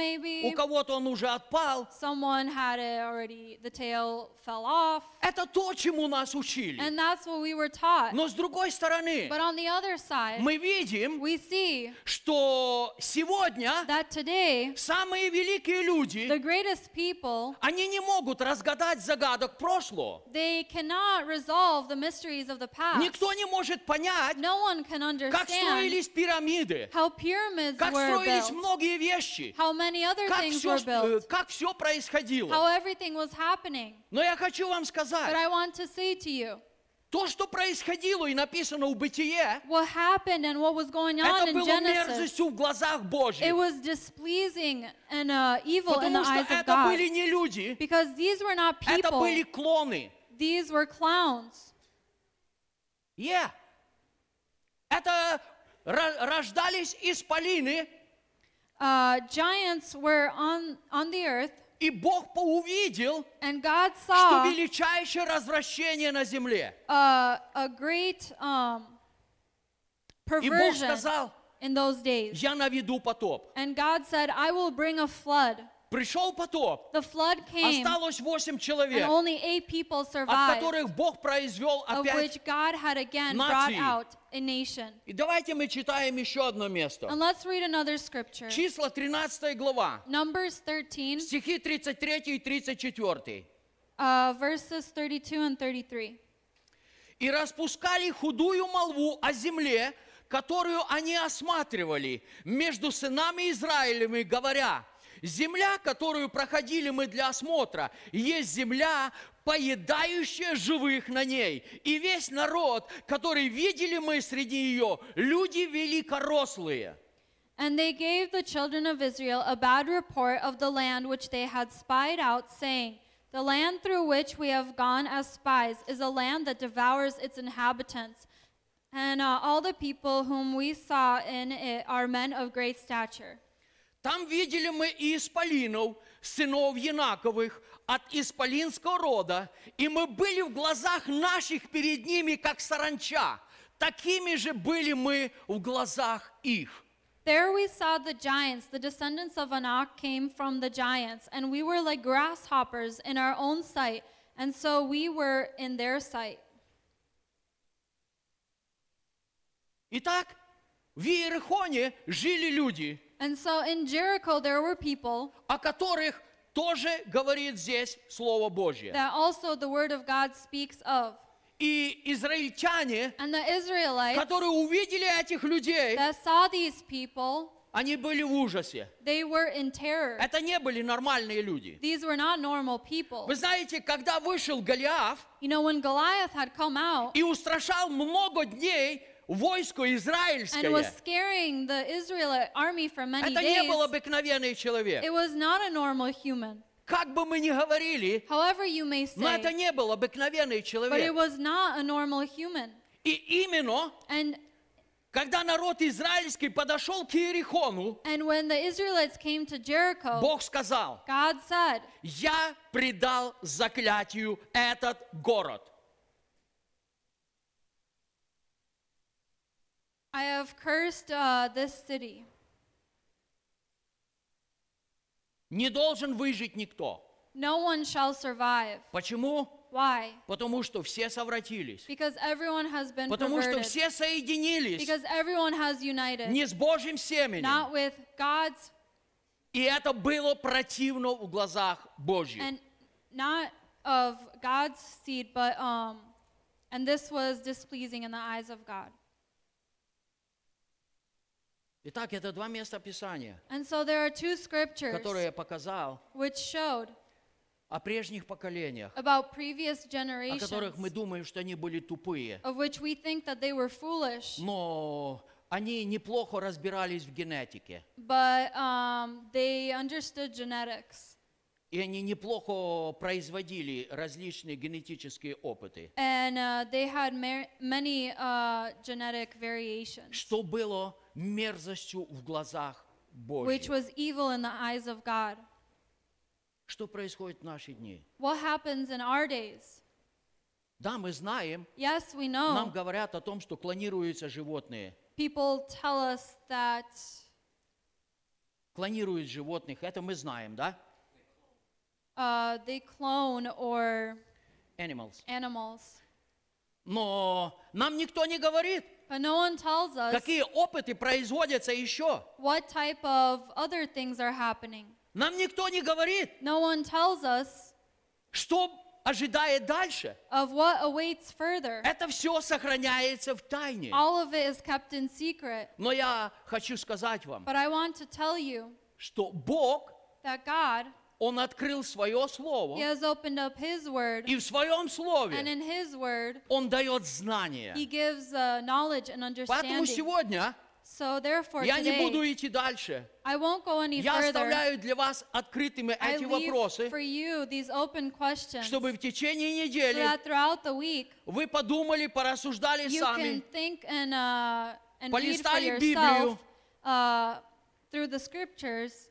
у кого-то он уже отпал. Someone had it already, the tail fell off. Это то, чему нас учили. And that's what we were taught. Но с другой стороны, But on the other side, мы видим, we see что сегодня that today, самые великие люди, the greatest people, они не могут разгадать загадок прошлого. they cannot resolve the mysteries of the past. Никто не может понять, No one can как строились пирамиды, how pyramids как were строились built, многие вещи, how many other как things все, were built, как все происходило. how everything was happening. Но я хочу вам But сказать, I want to say to you, то, что происходило и написано в Бытие, what happened and what was going on это in было Genesis, мерзостью в глазах Божьих. it was displeasing and uh, evil in the Потому что eyes of это God. были не люди, Because these were not это people, были клоны. these were clowns. Yeah. Это ро- рождались исполины, Uh, giants were on, on the earth, и Бог увидел, and God что saw величайшее развращение на земле. uh, a great um, И Бог сказал, in those days. я наведу потоп. And God said, I will bring a flood. Пришел потоп, The flood came, осталось восемь and человек, only eight people от survived, которых Бог произвел of опять. which God had again brought нации. out a nation. И давайте мы читаем еще одно место. And let's read another scripture. Числа 13 глава, Numbers 13, стихи 33 и 34. uh, verses 32 and 33. и распускали худую молву о земле, которую они осматривали между сынами Израилевыми, говоря, земля, которую проходили мы для осмотра, есть земля, поедающая живых на ней. И весь народ, который видели мы среди ее, люди великорослые. And they gave the children of Israel a bad report of the land which they had spied out, saying, The land through which we have gone as spies is a land that devours its inhabitants. And uh, all the people whom we saw in it are men of great stature. Там видели мы и исполинов, сынов Янаковых, от исполинского рода, и мы были в глазах наших перед ними, как саранча. Такими же были мы в глазах их. There we saw the giants, the descendants of Anak came from the giants, and we were like grasshoppers in our own sight, and so we were in their sight. Итак, в Иерихоне жили люди, And so in Jericho there were people о которых тоже говорит здесь Слово Божье. that also the word of God speaks of. И израильтяне, And the Israelites которые увидели этих людей, that saw these people, они были в ужасе. they were in terror. Это не были нормальные люди. These were not normal people. Вы знаете, когда вышел Голиаф You know, when Goliath had come out и устрашал много дней войско and was израильское, scaring the Israelite army for many это не был days, обыкновенный человек. it was not a normal human. Как бы мы ни говорили, However, you may но это не был обыкновенный but it человек. was not a normal human. И именно, And когда народ израильский подошел к Иерихону, and when the Israelites came to Jericho, Бог сказал, God said, я предал заклятию этот город. I have cursed uh, this city. Не должен выжить никто. No one shall survive. Почему? Why? Потому что все совратились. Because everyone has been Потому что perverted. все соединились Because everyone has united. не с Божьим семенем. Not with God's И это было противно в глазах Божьих. and not of God's seed, but um, and this was displeasing in the eyes of God. Итак, это два места Писания, And so there are two scriptures которые я показал which showed о прежних поколениях, about previous о generations, которых мы думаем, что они были тупые. of which we think that they were foolish, Но они неплохо разбирались в генетике. but um, they understood genetics. И они неплохо производили различные генетические опыты. And uh, they had mar- many uh, genetic variations, Что было мерзостью в глазах which Божьих. was evil in the eyes of God. Что происходит в наши дни? What happens in our days? Да, мы знаем, Yes, we нам know. говорят о том, что клонируются животные. People tell us that Клонируют животных, это мы знаем, да? uh, they clone or Animals. animals. Но нам никто не говорит, But no one tells us какие опыты производятся еще. what type of other things are happening. Нам никто не говорит, No one tells us что ожидает дальше. of what awaits further. Это все сохраняется в тайне. All of it is kept in secret. Но я хочу сказать вам, But I want to tell you что Бог, that God, Он открыл свое He Слово, has opened up His Word, и в своем and Слове in His Word, Он дает знания. He gives uh, knowledge and Поэтому understanding. сегодня So therefore, я не буду today, идти дальше. I won't go any Я further. оставляю для вас открытыми I эти вопросы, for you these open questions чтобы в течение so недели that throughout the week вы подумали, порассуждали you сами, can think and, uh, and read for Полистали yourself Библию. uh, through the scriptures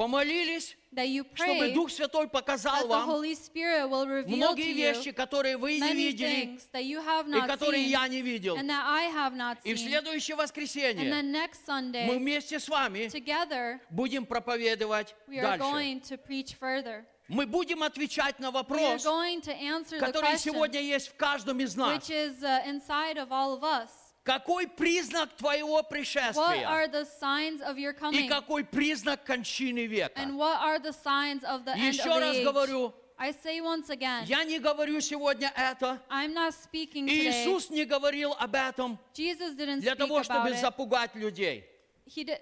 помолились, that you чтобы pray Дух Святой показал вам многие вещи, которые вы не видели и которые я не видел. И в следующее воскресенье next мы Sunday, вместе с вами together, будем проповедовать дальше. Мы будем отвечать на вопрос, который question сегодня есть в каждом из нас. Uh. Какой признак твоего What пришествия? are the signs of your И coming? какой признак кончины века? And what are the signs of the end Еще of раз the age? говорю, I say once again, я не говорю сегодня это. I'm not speaking И today. Иисус не говорил об этом Jesus didn't для speak того, about чтобы it. запугать людей. He did.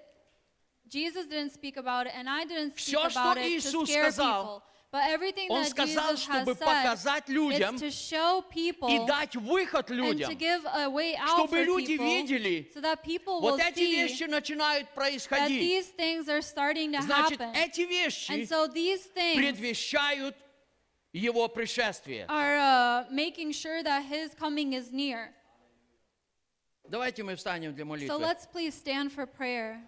Jesus didn't speak about it, and I didn't speak Всё, что about it to Иисус scare сказал, people. But everything Он that сказал, Jesus has чтобы said показать людям is to show people и дать выход and to людям, give a way out чтобы for люди people, видели, so that people вот will эти see вещи начинают that происходить. these things are starting to Значит, happen. эти вещи And so these things предвещают Его пришествие. are uh, making sure that His coming is near. Давайте мы встанем для So молитвы. let's please stand for prayer.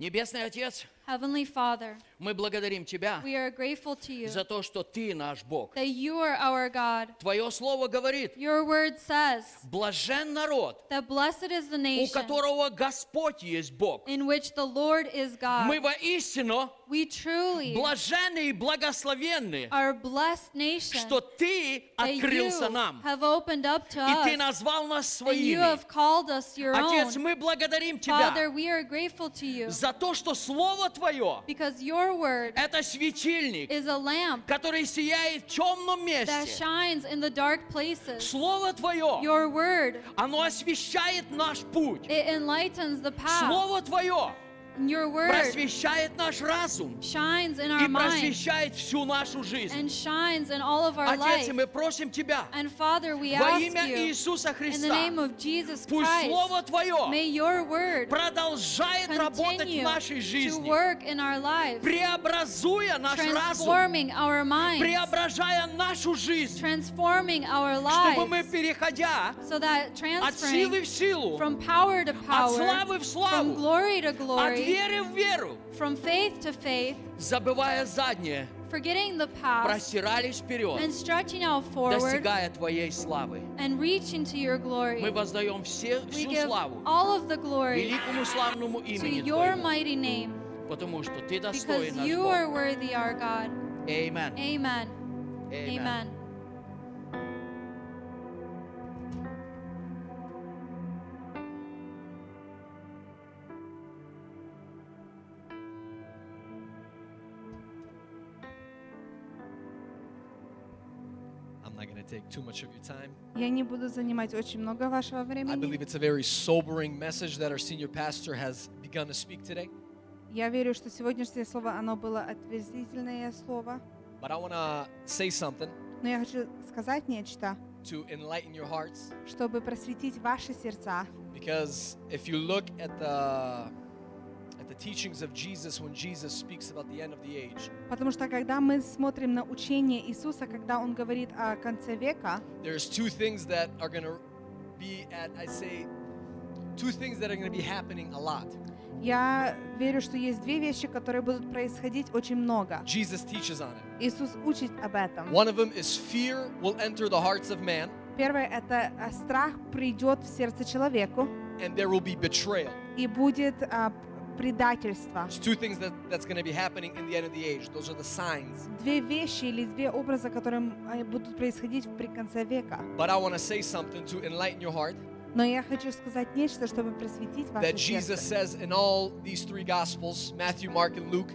Небесный Отец, Heavenly Father, мы благодарим Тебя we are grateful to you за то, что Ты наш Бог. that you are our God. Твое Слово говорит, Your word says блажен народ, that blessed is the у nation которого Господь есть Бог. in which the Lord is God. Мы воистину We truly блаженны и благословенны, are a blessed nation что Ты that открылся нам, have opened up to и Ты us, назвал нас and you своими. have called us your Отец, own. мы благодарим Тебя Father, we are grateful to you за то, что Слово Твое because your word – это светильник, is a lamp который сияет в темном that месте. shines in the dark places. Слово Твое, Your word, оно освещает наш путь. it enlightens the path. Слово Твое And your word просвещает наш разум shines in и our mind просвещает всю нашу жизнь. and shines in all of our Отец, life. и мы просим Тебя And Father, we во ask имя you, Иисуса in the Христа, name of Jesus пусть Christ, Слово Твое may your word продолжает работать в continue нашей to жизни, work in our lives, преобразуя наш разум, transforming our minds, преображая нашу жизнь, transforming our чтобы мы, lives, переходя so that от transferring силы в силу, from power to от power, славы в from славу, glory to от glory, веры в веру, from faith to faith, забывая заднее, forgetting the past простирались and вперед, stretching out forward достигая Твоей славы. and reaching to your glory. Мы воздаем все, We всю give славу all of the glory великому славному to имени your Твоему. mighty name. потому что Ты because достоин наш you Бог. are worthy, our God. Amen. Amen. Amen. Amen. not going to take too much of your time. Я не буду занимать очень много вашего I времени. believe it's a very sobering message that our senior pastor has begun to speak today. Я верю, что сегодняшнее слово, оно было отверзительное слово. But I want to say something Но я хочу сказать нечто, to enlighten your hearts. чтобы просветить ваши сердца. Because if you look at the Потому что когда мы смотрим на учение Иисуса, когда Он говорит о конце века, there's two things that are going to be at I say two things that are going to be happening a lot. я верю, что есть две вещи, которые будут происходить очень много. Jesus teaches on it. Иисус учит об этом. One of them is fear will enter the hearts of man Первое – это а, страх придет в сердце человеку, and there will be betrayal. и будет а, предательство. There's two things that, that's going to be happening in the end of the age. Those are the signs. Две вещи или две образа, которые а, будут происходить при конце века. But I want to say something to enlighten your heart Но я хочу сказать нечто, чтобы просветить ваше that Jesus сердце. says in all these three gospels, Matthew, Mark, and Luke,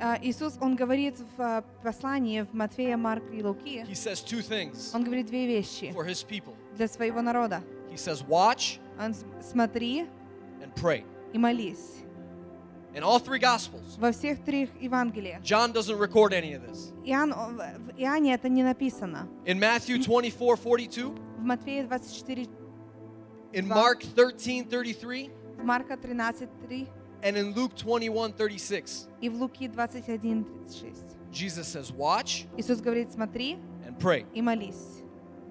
А, Иисус, Он говорит в а, послании в Матфея, Марка и Луки, he says two things Он говорит две вещи for his people. для своего народа. He says, watch Он с- смотри and pray. и молись. In all three gospels, Во всех трех Евангелиях. John doesn't record any of this. Иоанн, о, в в Иоанне это не написано. In Matthew 24, 42, В Матфея 24, in Wow. Mark 13, 33, в Марка 13, 3 and in Luke 21, 36, и в Луки 21, 36. Jesus says, watch Иисус говорит, смотри and pray. и молись.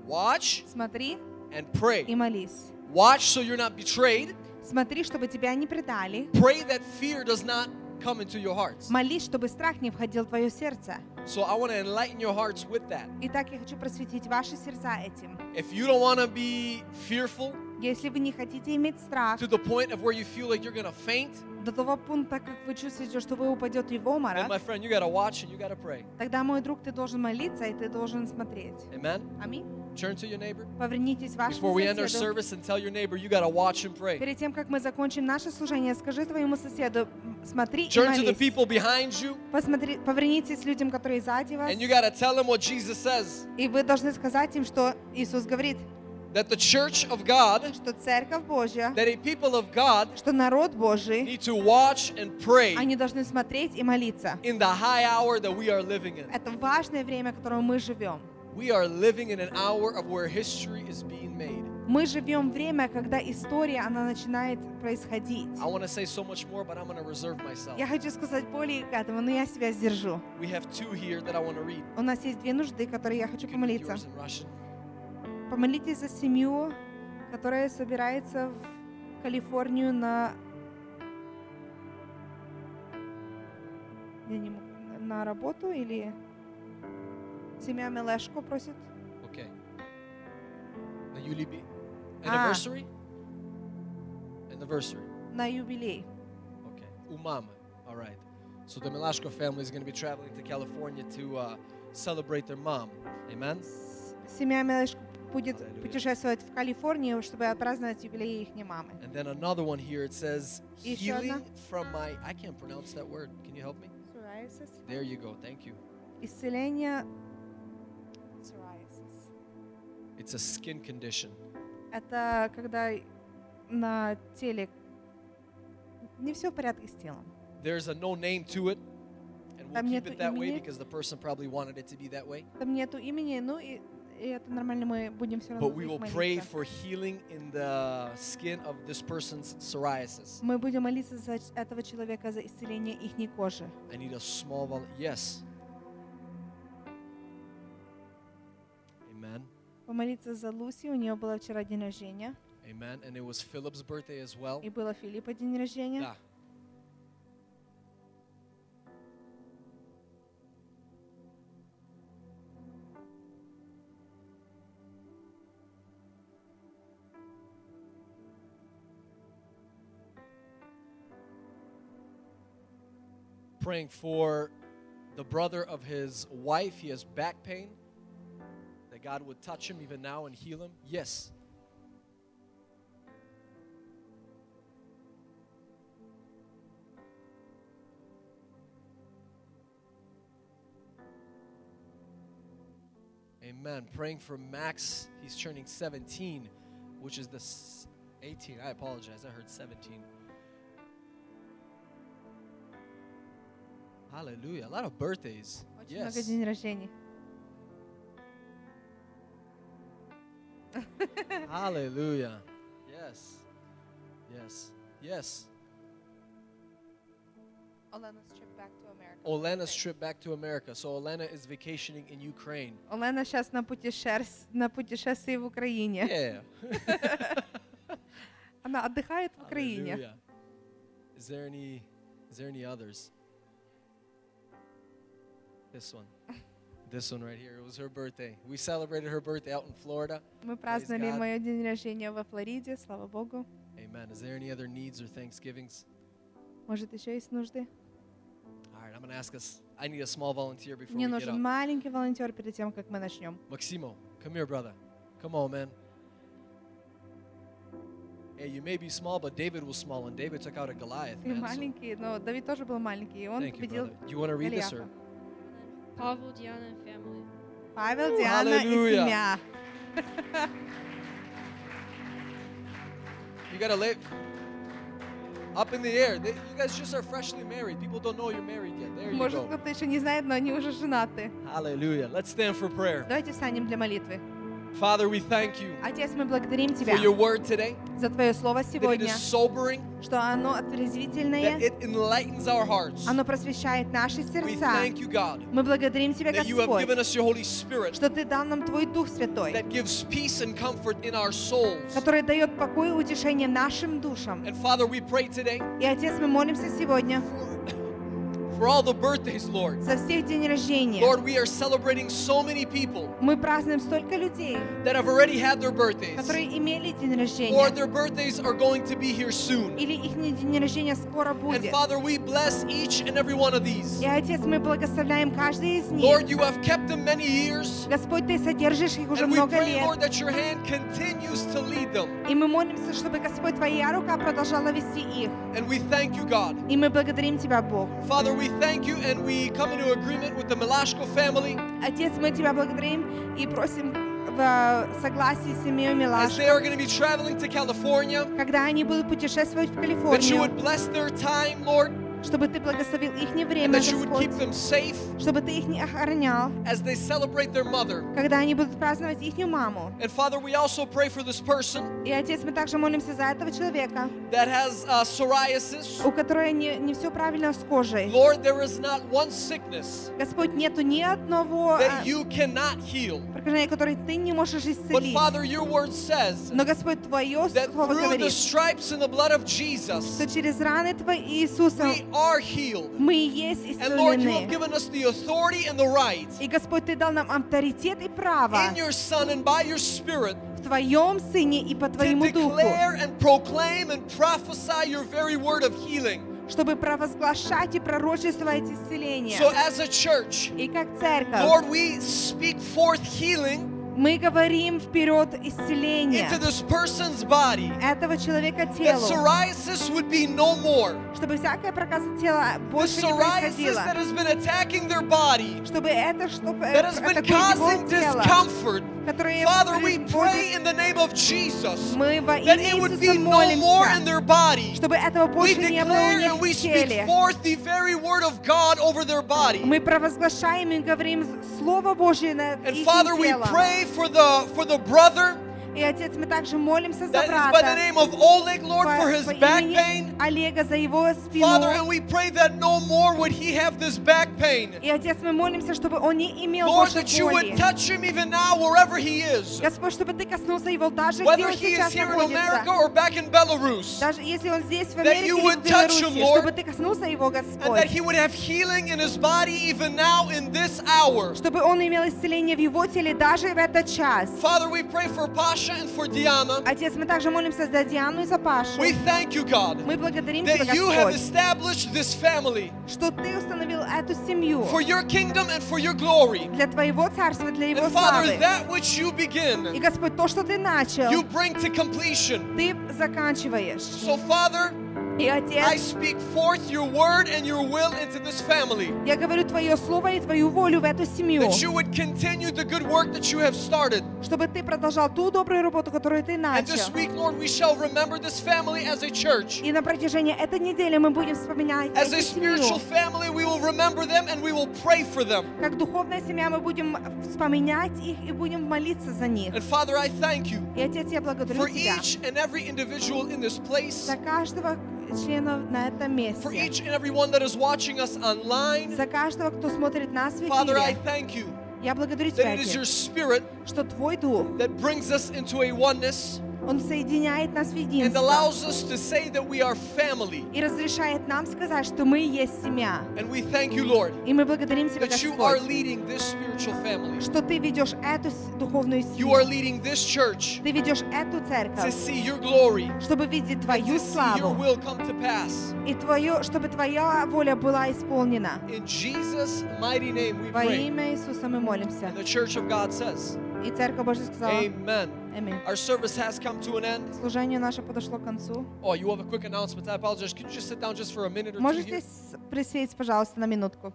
Watch Смотри and и pray. молись. Watch so you're not betrayed. Смотри, чтобы тебя не предали. Pray that fear does not come into your hearts. Молись, чтобы страх не входил в твое сердце. So I want to enlighten your hearts with that. Итак, я хочу просветить ваши сердца этим. If you don't want to be fearful Если вы не хотите иметь страх to the point of where you feel like you're going to faint, до того пункта, как вы чувствуете, что вы упадете в обморок, my friend, you watch and you pray. тогда, мой друг, ты должен молиться, и ты должен смотреть. Amen. Аминь. Turn to your neighbor. Повернитесь Before we end our service and tell your neighbor, you watch and pray. Перед тем, как мы закончим наше служение, скажи твоему соседу, смотри Turn to the people behind you Посмотри, повернитесь людям, которые сзади вас, and you tell them what Jesus says и вы должны сказать им, что Иисус говорит, that the church of God, что Церковь Божья, that a people of God что народ Божий, need to watch and pray они должны смотреть и молиться. in the high hour that we are living in. Это важное время, в котором мы живем. We are living in an hour of where history is being made. Мы живем время, когда история, она начинает происходить. I want to say so much more, but I'm going to reserve myself. Я хочу сказать более к этому, но я себя сдержу. We have two here that I want to read. У нас есть две нужды, которые я хочу You помолиться. Помолитесь за семью, которая собирается в Калифорнию на... Я не могу. На работу или... Семья Мелешко просит. Okay. Yulibi Ah. anniversary? Anniversary. На юбилей. Okay. Umama. All right. So the Milashko family is going to be traveling to California to uh, celebrate their mom. Amen. Семья Мелешко будет путешествовать в Калифорнию, чтобы отпраздновать юбилей их мамы. And then another one here. It says healing from my. I can't pronounce that word. Can you help me? There you go. Thank you. Исцеление psoriasis. It's a skin condition. Это когда на теле не все в порядке с телом. There's a no name to it, and we'll Там keep it that way because the person probably wanted it to be that way. Там нету имени, ну и, и это нормально, мы будем все равно But we will pray for healing in the skin of this person's psoriasis. Мы будем молиться за этого человека за исцеление их кожи. I need a small vol- yes. Amen. Помолиться за Луси, у нее было вчера день рождения, Amen. And it was Philip's birthday as well. и было Филиппа день рождения. Да. Praying for the brother of his wife. He has back pain. That God would touch him even now and heal him. Yes. Amen. Praying for Max. He's turning 17, which is the 18. I apologize. I heard 17. Hallelujah. A lot of birthdays. Очень много Yes. дней рождений. Hallelujah. Yes. Yes. Yes. Olena's trip back to America. Olena's trip back to America. So Olena is vacationing in Ukraine. Олена сейчас на, путешерс- на путешествии в Украине. Yeah. [LAUGHS] Она отдыхает в Украине. Hallelujah. Is there any is there any others? This one. This one right here. It was her birthday. We celebrated her birthday out in Florida. Мы праздновали мой день рождения во Флориде, слава Богу. Amen. Is there any other needs or thanksgivings? Может, еще есть нужды? All right, I'm going to ask us. I need a small volunteer before Мне we get нужен up. маленький волонтер перед тем, как мы начнем. Maximo, come here, brother. Come on, man. Hey, you may be small, but David was small, and David took out a Goliath. Ты Man, маленький, но Давид тоже был маленький, и он thank you, победил brother. Do you want to read this, or? Голиафа. Pavel, Diana, and family. Павел, Ooh, Диана и hallelujah. семья. [LAUGHS] You gotta lay up in the air. They, you guys just are freshly married. People don't know you're married yet. There you Может, go. кто-то еще не знает, но они уже женаты. Hallelujah. Let's stand for prayer. Давайте встанем для молитвы. Father, we thank you Отец, мы благодарим for Тебя your word today. за Твое Слово That it сегодня, is sobering, что оно that отрезвительное, it enlightens our hearts. оно просвещает наши We сердца. thank you, God, Мы благодарим Тебя, that you have given Господь, us your Holy Spirit что Ты дал нам Твой Дух Святой, that gives peace and comfort in our souls. который дает покой и утешение нашим душам. And Father, we pray today И, Отец, мы молимся сегодня for all the birthdays, Lord. за всех день рождения. Lord, we are celebrating so many people Мы празднуем столько людей, that have already had their birthdays, которые имели день or рождения, their birthdays are going to be here soon. или их день рождения скоро And будет. Father, we bless each and every one of these. И, Отец, мы благословляем каждый из них. Lord, you have kept them many years, Господь, Ты содержишь их уже and we много pray, лет. Lord, that your hand continues to lead them. И мы молимся, чтобы, Господь, Твоя рука продолжала вести их. And we thank you, God. И мы благодарим Тебя, Бог. Father, we thank you and we come into agreement with the Milashko family Отец, мы Тебя благодарим и просим в э, согласии с семьей as Милаш, they are going to be traveling to California, когда они будут путешествовать в that you Калифорнию, would bless their time, Lord, Чтобы Ты благословил их время, Господь, чтобы Ты их не охранял, as they celebrate their mother. когда они будут праздновать их маму. And Father, we also pray for this person И, Отец, мы также молимся за этого человека, that has uh, psoriasis. у которого не, не все правильно с кожей. Lord, there is not one sickness Господь, нету ни одного that э, you cannot heal. прокажения, которое Ты не можешь But исцелить. Father, your word says Но, Господь, Твое that Слово through the говорит, stripes and the blood of Jesus, что через раны Твои Иисуса we are healed. мы и есть And Lord, you have исцелены. given us the authority and the right И, Господь, Ты дал нам авторитет и право in your Son and by your Spirit в Твоем Сыне и по to Твоему Духу, declare and proclaim and prophesy your very word of healing. Чтобы провозглашать и пророчествовать исцеление. So, as a church, И как церковь, Lord, we speak forth healing мы говорим вперед исцеление into this person's body. этого человека That телу, psoriasis would be no more. чтобы всякая проказа тела The больше не psoriasis происходила, that has been attacking their body, чтобы это, чтобы that has been атакует его causing тело, discomfort. которое Father, we приводит- pray in the name of Jesus мы во that имя it would Иисуса be no more in молимся, their body. чтобы этого We больше не было у declare них and we в speak теле. forth the very word of God over their body. Мы провозглашаем и говорим Слово Божье And их Father, we телом. pray for the for the brother И, Отец, мы также молимся за that is by the брата, name of Oleg, Lord, по, for his по back имени pain. Олега за его спину. Father, and we pray that no more would he have this back pain. И, Отец, мы молимся, чтобы он не имел Lord, больше that you боли. would touch him even now wherever he is. Господь, чтобы Ты коснулся его даже где Whether он he is сейчас here in America находится. or back in Belarus. Даже если он здесь, в that Америке you или would в touch Беларуси, him, Lord, чтобы Ты коснулся его, And that Господь. he would have healing in his body even now in this hour. Чтобы он имел исцеление в его теле даже в этот час. Father, we pray for Pasha Pasha and for Diana. Отец, мы также молимся за Диану и за Пашу. We thank you, God, Мы благодарим Тебя, that you have Господь, established this family что Ты установил эту семью for your kingdom and for your glory. для Твоего царства, для Его And Father, славы. that which you И, begin, Господь, то, что Ты начал, you bring to completion. Ты заканчиваешь. So, Father, И, I Отец, speak forth your word and your will into this family. я говорю Твое Слово и Твою волю в эту семью, That you would continue the good work that you have started. чтобы Ты продолжал ту добрую работу, которую Ты And this начал. week, Lord, we shall remember this family as a church. И на протяжении этой недели мы будем вспоминать As a эту spiritual семью. family, we will remember them and we will pray for them. Как духовная семья мы будем вспоминать их и будем молиться за них. And Father, I thank you И, Отец, я благодарю for Тебя each and every individual in this place, за каждого члена на этом for месте, each and every one that is watching us online. за каждого, кто смотрит нас в Father, I эфире. thank you Я благодарю Тебя, that it is your Отец, spirit что Твой Дух, that brings us into a oneness Он соединяет нас в and единство allows us to say that we are family. и разрешает нам сказать, что мы есть семья. And we thank you, Lord, И мы благодарим Тебя, that you are Господь, leading this spiritual family. что Ты ведешь эту с- духовную You are семью. leading this church Ты ведешь эту to церковь, see your glory, чтобы видеть and Твою to see your славу will come to pass. и твою, чтобы Твоя воля была исполнена. In Jesus' mighty name we Во pray. имя Иисуса мы молимся. And the church of God says, И Церковь Божья сказала, Amen. Аминь. Our service has come to an end. Служение наше подошло к концу. Oh, you have a quick announcement. I apologize. Can you just sit down just for a minute or two? Можете с- присесть, пожалуйста, на минутку.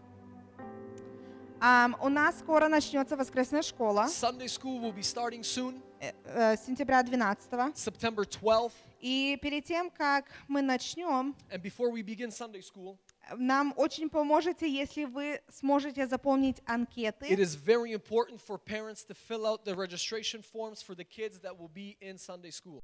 Ам, у нас скоро начнется воскресная школа Sunday school will be starting soon, э, э, сентября 12 September 12th. И перед тем, как мы начнем, And before we begin Sunday school, нам очень поможете, если вы сможете заполнить it анкеты. is very important for parents to fill out the registration forms for the kids that will be in Sunday school.